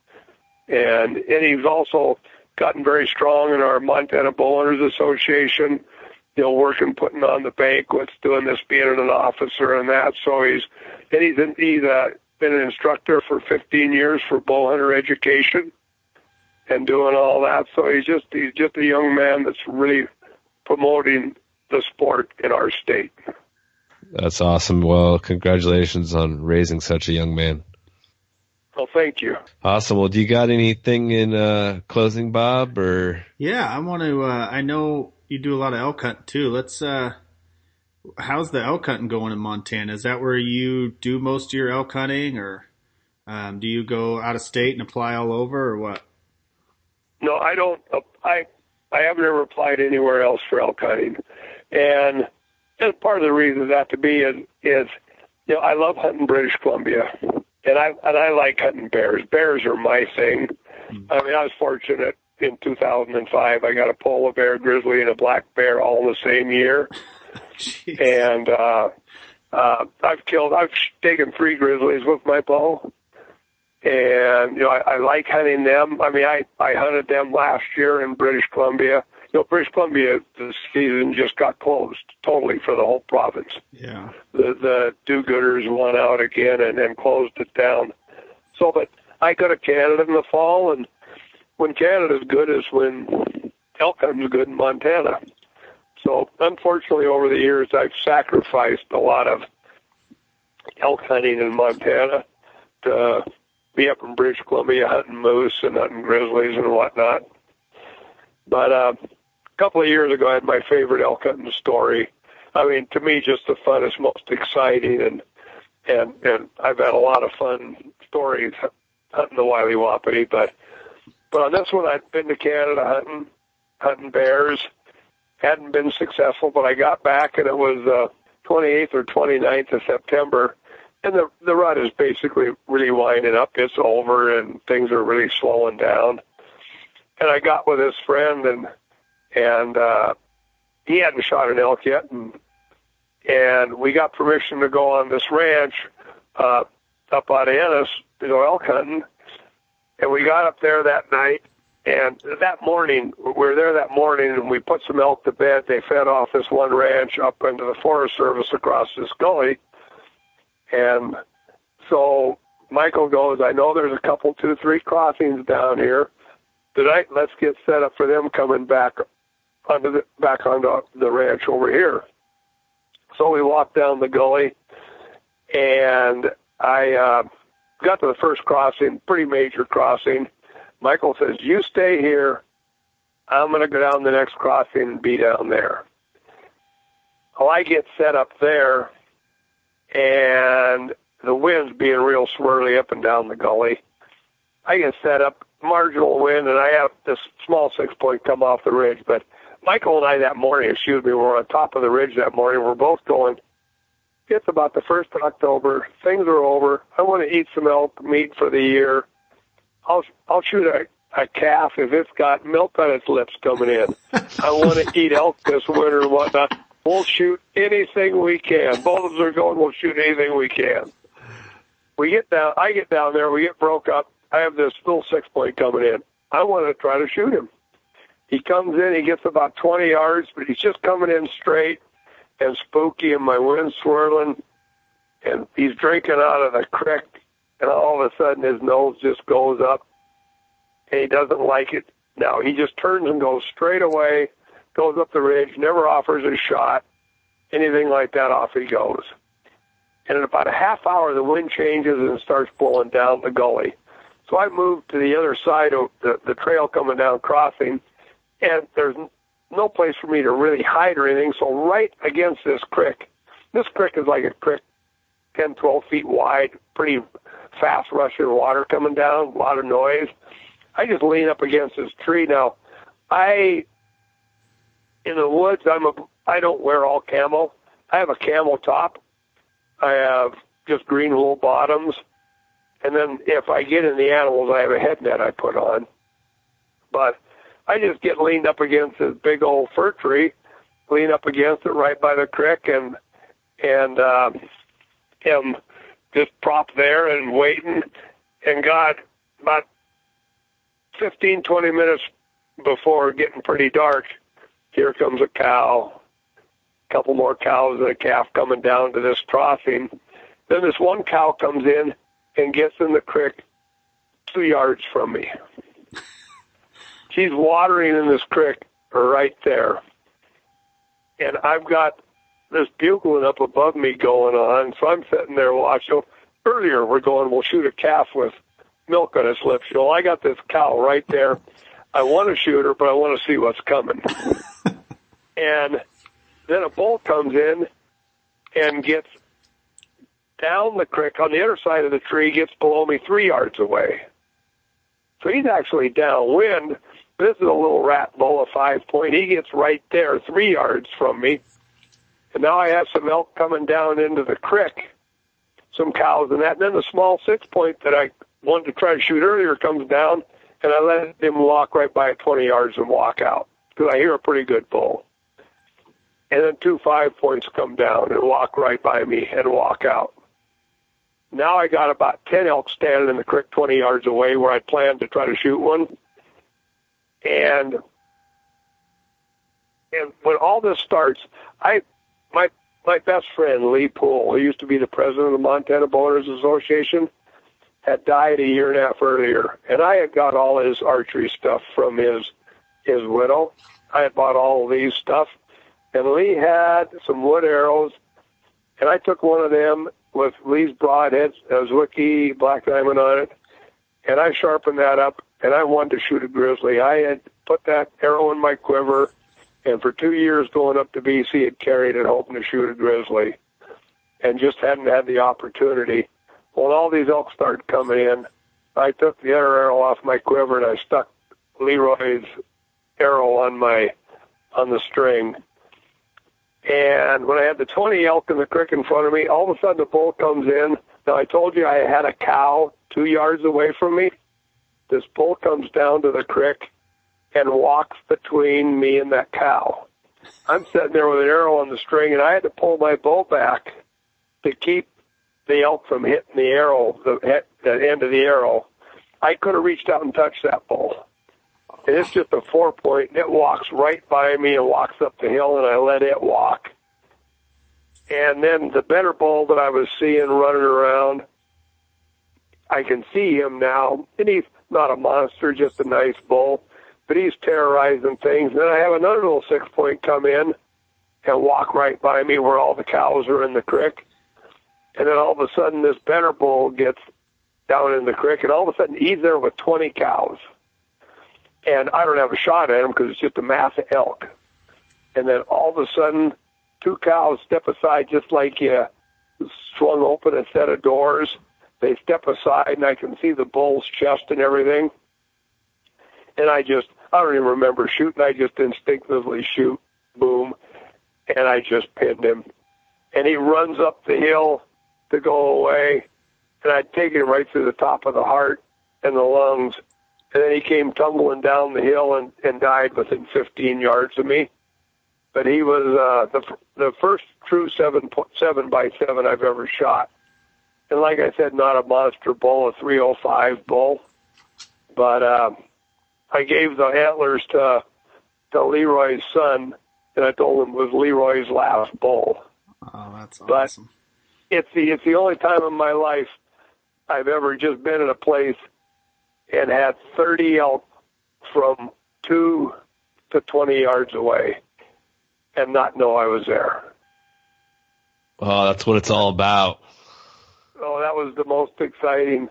and and he's also gotten very strong in our Montana Bowhunters Association. You know, working, putting on the banquets, doing this, being an officer, and that. So he's and he's he's uh, been an instructor for 15 years for bowhunter education, and doing all that. So he's just he's just a young man that's really promoting the sport in our state. That's awesome. Well, congratulations on raising such a young man. Well, thank you. Awesome. Well, do you got anything in uh, closing, Bob? Or yeah, I want to. Uh, I know you do a lot of elk hunting too. Let's. Uh, how's the elk hunting going in Montana? Is that where you do most of your elk hunting, or um, do you go out of state and apply all over, or what? No, I don't. I I haven't ever applied anywhere else for elk hunting. And and part of the reason that to be is is you know I love hunting British Columbia, and I and I like hunting bears. Bears are my thing. Mm-hmm. I mean, I was fortunate in 2005. I got a polar bear, grizzly, and a black bear all in the same year. and uh, uh, I've killed, I've taken three grizzlies with my bow, and you know I, I like hunting them. I mean, I I hunted them last year in British Columbia know, British Columbia, the season just got closed totally for the whole province. Yeah. The the do-gooders won out again and then closed it down. So, but I go to Canada in the fall, and when Canada's good is when elk hunting's good in Montana. So, unfortunately, over the years, I've sacrificed a lot of elk hunting in Montana to be up in British Columbia hunting moose and hunting grizzlies and whatnot. But uh, a couple of years ago, I had my favorite elk hunting story. I mean, to me, just the funnest, most exciting, and and and I've had a lot of fun stories hunting the wily wapiti. But but on this one, I'd been to Canada hunting hunting bears. Hadn't been successful, but I got back, and it was uh, 28th or 29th of September, and the the rut is basically really winding up. It's over, and things are really slowing down. And I got with this friend, and and uh, he hadn't shot an elk yet, and and we got permission to go on this ranch uh, up out of Ennis to go elk hunting. And we got up there that night, and that morning we were there that morning, and we put some elk to bed. They fed off this one ranch up into the Forest Service across this gully, and so Michael goes, I know there's a couple, two, three crossings down here. Tonight, let's get set up for them coming back onto the back onto the ranch over here. So we walked down the gully, and I uh, got to the first crossing, pretty major crossing. Michael says, "You stay here. I'm going to go down the next crossing and be down there." Well, I get set up there, and the wind's being real swirly up and down the gully. I get set up, marginal wind, and I have this small six point come off the ridge. But Michael and I that morning, excuse me, were on top of the ridge that morning. We're both going. It's about the first of October. Things are over. I want to eat some elk meat for the year. I'll I'll shoot a, a calf if it's got milk on its lips coming in. I want to eat elk this winter and whatnot. We'll shoot anything we can. Both of us are going. We'll shoot anything we can. We get down. I get down there. We get broke up. I have this little six point coming in. I want to try to shoot him. He comes in. He gets about 20 yards, but he's just coming in straight and spooky, and my wind's swirling, and he's drinking out of the creek, and all of a sudden his nose just goes up, and he doesn't like it. Now he just turns and goes straight away, goes up the ridge, never offers a shot, anything like that. Off he goes. And in about a half hour, the wind changes and starts blowing down the gully. So I moved to the other side of the, the trail coming down crossing, and there's no place for me to really hide or anything. So right against this creek, this creek is like a creek 10, 12 feet wide, pretty fast rushing water coming down, a lot of noise. I just lean up against this tree. Now, I, in the woods, I'm a, I don't wear all camo. I have a camo top. I have just green wool bottoms. And then if I get in the animals, I have a head net I put on. But I just get leaned up against this big old fir tree, lean up against it right by the creek, and and uh, am just propped there and waiting. And God, about fifteen, twenty minutes before getting pretty dark, here comes a cow, a couple more cows and a calf coming down to this crossing. Then this one cow comes in and gets in the creek two yards from me. She's watering in this creek right there. And I've got this bugling up above me going on, so I'm sitting there watching. Earlier, we're going, we'll shoot a calf with milk on its lips. You know, I got this cow right there. I want to shoot her, but I want to see what's coming. and then a bull comes in and gets down the creek on the other side of the tree, gets below me three yards away. So he's actually downwind, this is a little rat bull, a five point. He gets right there, three yards from me. And now I have some elk coming down into the creek, some cows and that. And then the small six point that I wanted to try to shoot earlier comes down, and I let him walk right by at 20 yards and walk out because I hear a pretty good bull. And then two five points come down and walk right by me and walk out. Now I got about 10 elk standing in the creek 20 yards away where I planned to try to shoot one and and when all this starts, I my my best friend Lee Poole, who used to be the president of the Montana Bowhunters Association, had died a year and a half earlier, and I had got all his archery stuff from his his widow. I had bought all these stuff, and Lee had some wood arrows, and I took one of them with Lee's broadheads, a Zwickey black diamond on it, and I sharpened that up and I wanted to shoot a grizzly. I had put that arrow in my quiver, and for two years going up to BC, had carried it hoping to shoot a grizzly, and just hadn't had the opportunity. When all these elk started coming in, I took the other arrow off my quiver and I stuck Leroy's arrow on my on the string. And when I had the 20 elk in the creek in front of me, all of a sudden the bull comes in. Now I told you I had a cow two yards away from me. This bull comes down to the creek and walks between me and that cow. I'm sitting there with an arrow on the string, and I had to pull my bow back to keep the elk from hitting the arrow, the, the end of the arrow. I could have reached out and touched that bull. And it's just a four point, and it walks right by me and walks up the hill, and I let it walk. And then the better bull that I was seeing running around, I can see him now, and he's not a monster, just a nice bull, but he's terrorizing things. Then I have another little six point come in and walk right by me where all the cows are in the creek. And then all of a sudden, this better bull gets down in the creek, and all of a sudden, he's there with 20 cows. And I don't have a shot at him because it's just a mass of elk. And then all of a sudden, two cows step aside just like you swung open a set of doors. They step aside, and I can see the bull's chest and everything. And I just, I don't even remember shooting. I just instinctively shoot, boom, and I just pinned him. And he runs up the hill to go away, and I'd taken him right through the top of the heart and the lungs. And then he came tumbling down the hill and, and died within 15 yards of me. But he was uh, the the first true seven seven by seven I've ever shot, and like I said, not a monster bull, a 305 bull, but uh, I gave the antlers to to Leroy's son, and I told him it was Leroy's last bull. Oh, that's But- awesome. it's the it's the only time in my life I've ever just been in a place and had 30 elk from two to 20 yards away and not know I was there. Oh, that's what it's all about. Oh, that was the most exciting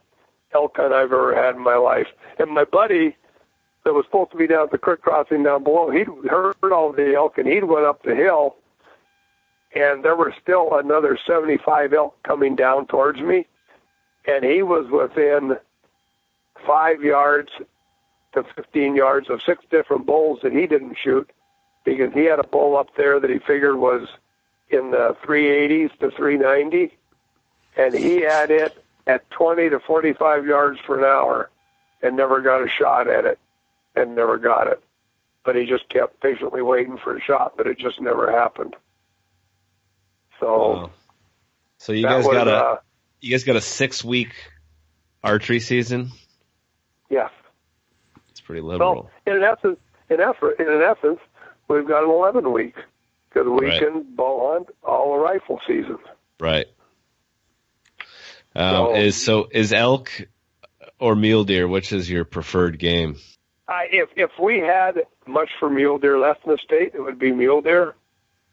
elk hunt I've ever had in my life. And my buddy that was supposed to be down at the creek crossing down below, he'd heard all the elk and he'd went up the hill and there were still another 75 elk coming down towards me. And he was within five yards to 15 yards of six different bulls that he didn't shoot because he had a bull up there that he figured was in the 380s to 390 and he had it at 20 to 45 yards per an hour and never got a shot at it and never got it. But he just kept patiently waiting for a shot, but it just never happened. So Wow. So you guys was, got a uh, you guys got a six week archery season. yes. It's pretty liberal. Well, in essence, in effort, in an essence, we've got an 11 week because we Right. can bow hunt all the rifle season. Right. Um, So- is so is elk or mule deer? Which is your preferred game? I, if if we had much for mule deer left in the state, it would be mule deer.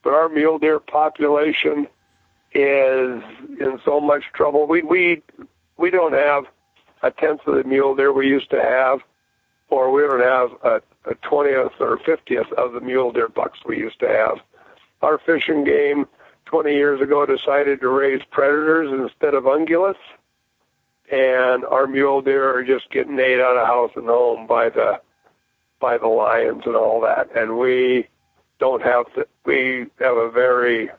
But our mule deer population is in so much trouble. We we we don't have a tenth of the mule deer we used to have, or we don't have a a twentieth or fiftieth of the mule deer bucks we used to have. Our Fish and Game 20 years ago decided to raise predators instead of ungulates. And our mule deer are just getting ate out of house and home by the by the lions and all that. And we don't have the, we have a very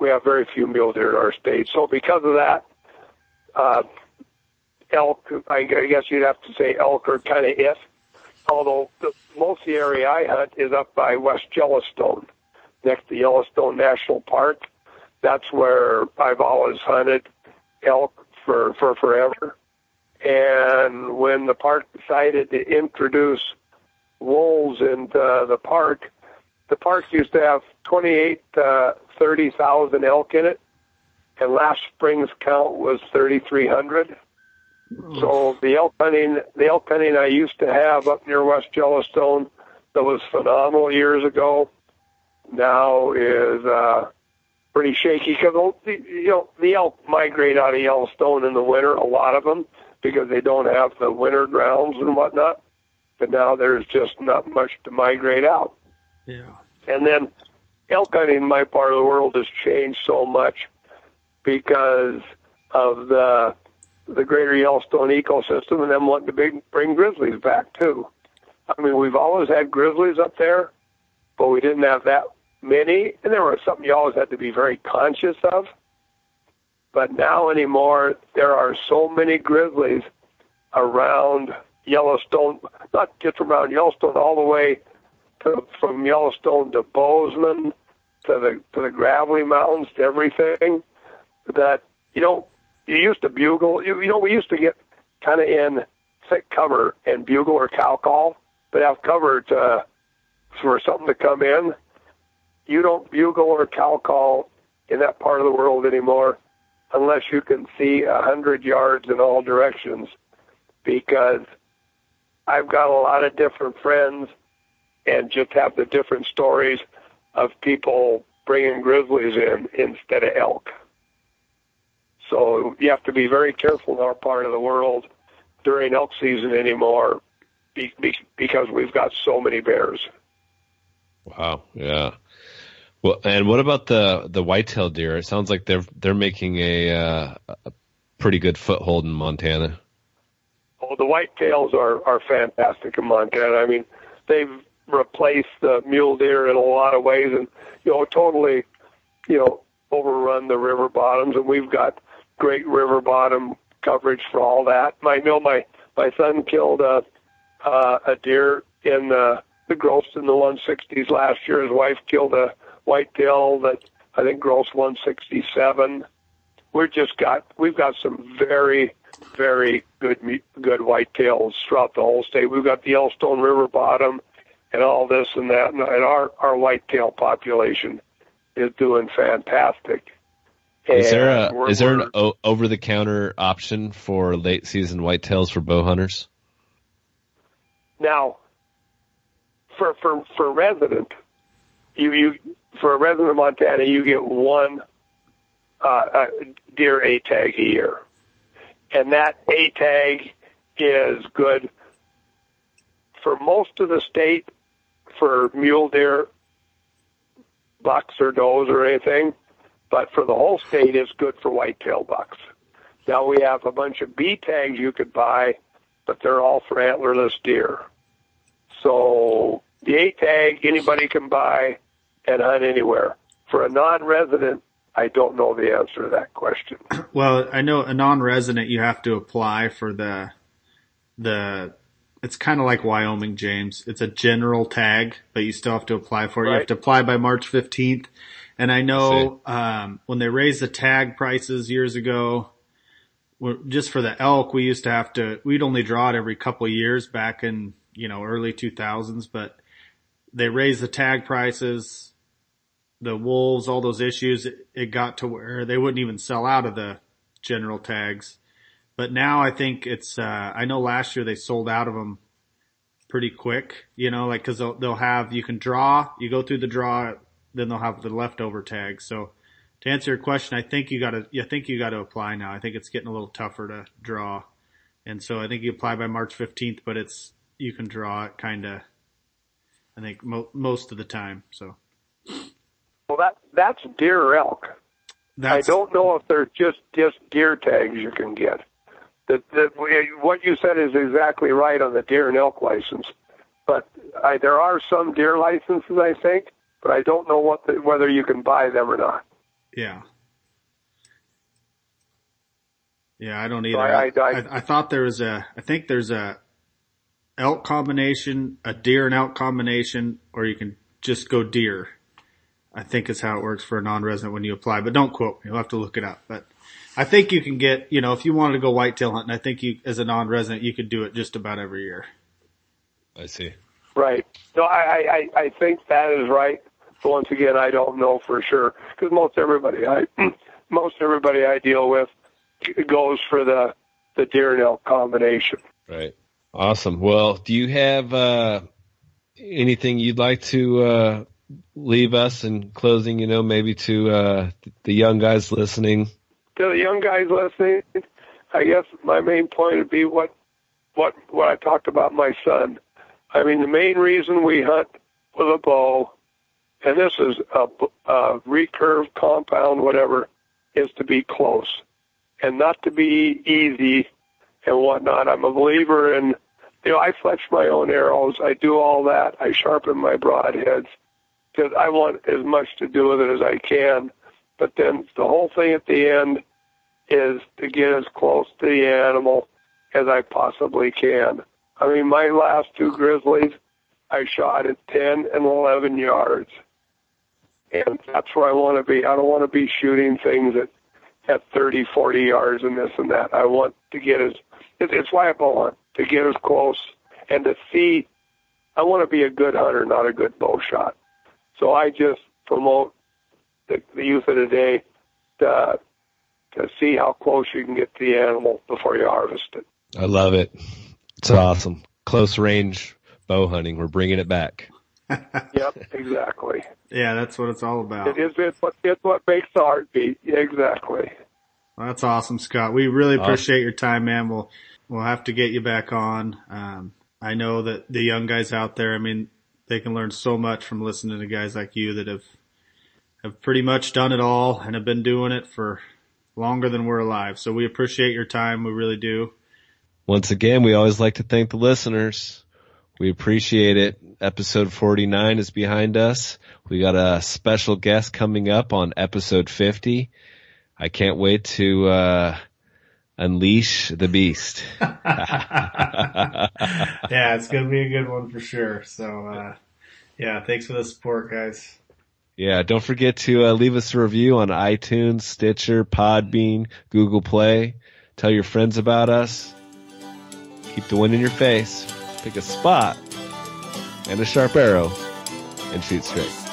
we have very few mule deer in our state. So because of that uh elk I guess you'd have to say elk are kind of it. Although the, most of the area I hunt is up by West Yellowstone next to Yellowstone National Park that's where I've always hunted elk for for forever. And when the park decided to introduce wolves into the park, the park used to have 28 uh, to 30,000 elk in it, and last spring's count was 3,300. So the elk hunting, the elk hunting I used to have up near West Yellowstone, that was phenomenal years ago, now is uh, pretty shaky because you know the elk migrate out of Yellowstone in the winter, a lot of them because they don't have the winter grounds and whatnot. But now there's just not much to migrate out. Yeah. And then elk hunting in my part of the world has changed so much because of the the greater Yellowstone ecosystem and them wanting to bring, bring grizzlies back too. I mean, we've always had grizzlies up there, but we didn't have that many, and there was something you always had to be very conscious of. But now anymore, there are so many grizzlies around Yellowstone, not just around Yellowstone, all the way to, from Yellowstone to Bozeman to the to the gravelly mountains to everything that you know you used to bugle. You, you know we used to get kind of in thick cover and bugle or cow call, but have cover to for something to come in. You don't bugle or cow call in that part of the world anymore unless you can see a hundred yards in all directions because I've got a lot of different friends and just have the different stories of people bringing grizzlies in instead of elk. So you have to be very careful in our part of the world during elk season anymore because we've got so many bears. Wow. Yeah. Well, and what about the the whitetail deer? It sounds like they're they're making a, uh, a pretty good foothold in Montana. The whitetails are are fantastic in Montana. I mean, they've replaced the mule deer in a lot of ways, and you know, totally, you know, overrun the river bottoms, and we've got great river bottom coverage for all that. I know my my son killed a uh, a deer in the the gross in the 160s last year. His wife killed a whitetail that I think gross 167. We've just got we've got some very very good good whitetails throughout the whole state. We've got the Yellowstone River bottom and all this and that, and our our whitetail population is doing fantastic. Is there a is there an o- over the counter option for late season whitetails for bow hunters? Now, for for for resident, you you for a resident of Montana, you get one uh, deer A tag a year, and that A tag is good for most of the state for mule deer, bucks or does or anything, but for the whole state, it's good for whitetail bucks. Now we have a bunch of B tags you could buy, but they're all for antlerless deer. So the A tag anybody can buy and hunt anywhere. For a non-resident, I don't know the answer to that question. Well, I know a non-resident you have to apply for the the it's kind of like Wyoming, James. It's a general tag, but you still have to apply for it. Right. You have to apply by March 15th. And I know, um, when they raised the tag prices years ago, just for the elk, we used to have to, we'd only draw it every couple of years back in, you know, early 2000s, but they raised the tag prices, the wolves, all those issues. It, it got to where they wouldn't even sell out of the general tags. But now I think it's, uh, I know last year they sold out of them pretty quick, you know, like cause they'll, they'll have, you can draw, you go through the draw, then they'll have the leftover tags. So to answer your question, I think you gotta, I think you gotta apply now. I think it's getting a little tougher to draw. And so I think you apply by March 15th, but it's, you can draw it kind of, I think mo- most of the time. So. Well, that, that's deer or elk. That's, I don't know if they're just, just deer tags you can get that, that what you said is exactly right on the deer and elk license. But I, there are some deer licenses, I think, but I don't know what the, whether you can buy them or not. Yeah. Yeah, I don't either. I, I, I, I thought there was a, I think there's a elk combination, a deer and elk combination, or you can just go deer. I think is how it works for a non-resident when you apply, but don't quote me. You'll have to look it up. But I think you can get, you know, if you wanted to go whitetail hunting, I think you, as a non-resident, you could do it just about every year. I see. Right. No, I, I, I think that is right. But once again, I don't know for sure because most everybody I, most everybody I deal with goes for the, the deer and elk combination. Right. Awesome. Well, do you have, uh, anything you'd like to, uh, leave us in closing, you know, maybe to, uh, the young guys listening? to the young guys listening, I guess my main point would be what what what I talked about my son. I mean, the main reason we hunt with a bow, and this is a, a recurve compound, whatever, is to be close and not to be easy and whatnot. I'm a believer in, you know, I fletch my own arrows. I do all that. I sharpen my broadheads because I want as much to do with it as I can but then the whole thing at the end is to get as close to the animal as I possibly can. I mean, my last two grizzlies, I shot at 10 and 11 yards. And that's where I want to be. I don't want to be shooting things at, at 30, 40 yards and this and that. I want to get as, it's why I hunt, to get as close and to see. I want to be a good hunter, not a good bow shot. So I just promote the, the youth of the day to, to see how close you can get to the animal before you harvest it. I love it. It's awesome. Close range bow hunting. We're bringing it back. yep, exactly. Yeah, that's what it's all about. It is. It's what it's what makes the heart beat. Yeah, exactly. Well, that's awesome, Scott. We really appreciate awesome. your time, man. We'll we'll have to get you back on. Um, I know that the young guys out there. I mean, they can learn so much from listening to guys like you that have have pretty much done it all and have been doing it for longer than we're alive. So we appreciate your time. We really do. Once again, we always like to thank the listeners. We appreciate it. Episode 49 is behind us. We got a special guest coming up on episode 50. I can't wait to, uh, unleash the beast. yeah, it's going to be a good one for sure. So, uh, yeah, thanks for the support, guys. Yeah, don't forget to uh, leave us a review on iTunes, Stitcher, Podbean, Google Play. Tell your friends about us. Keep the wind in your face. Pick a spot and a sharp arrow and shoot straight.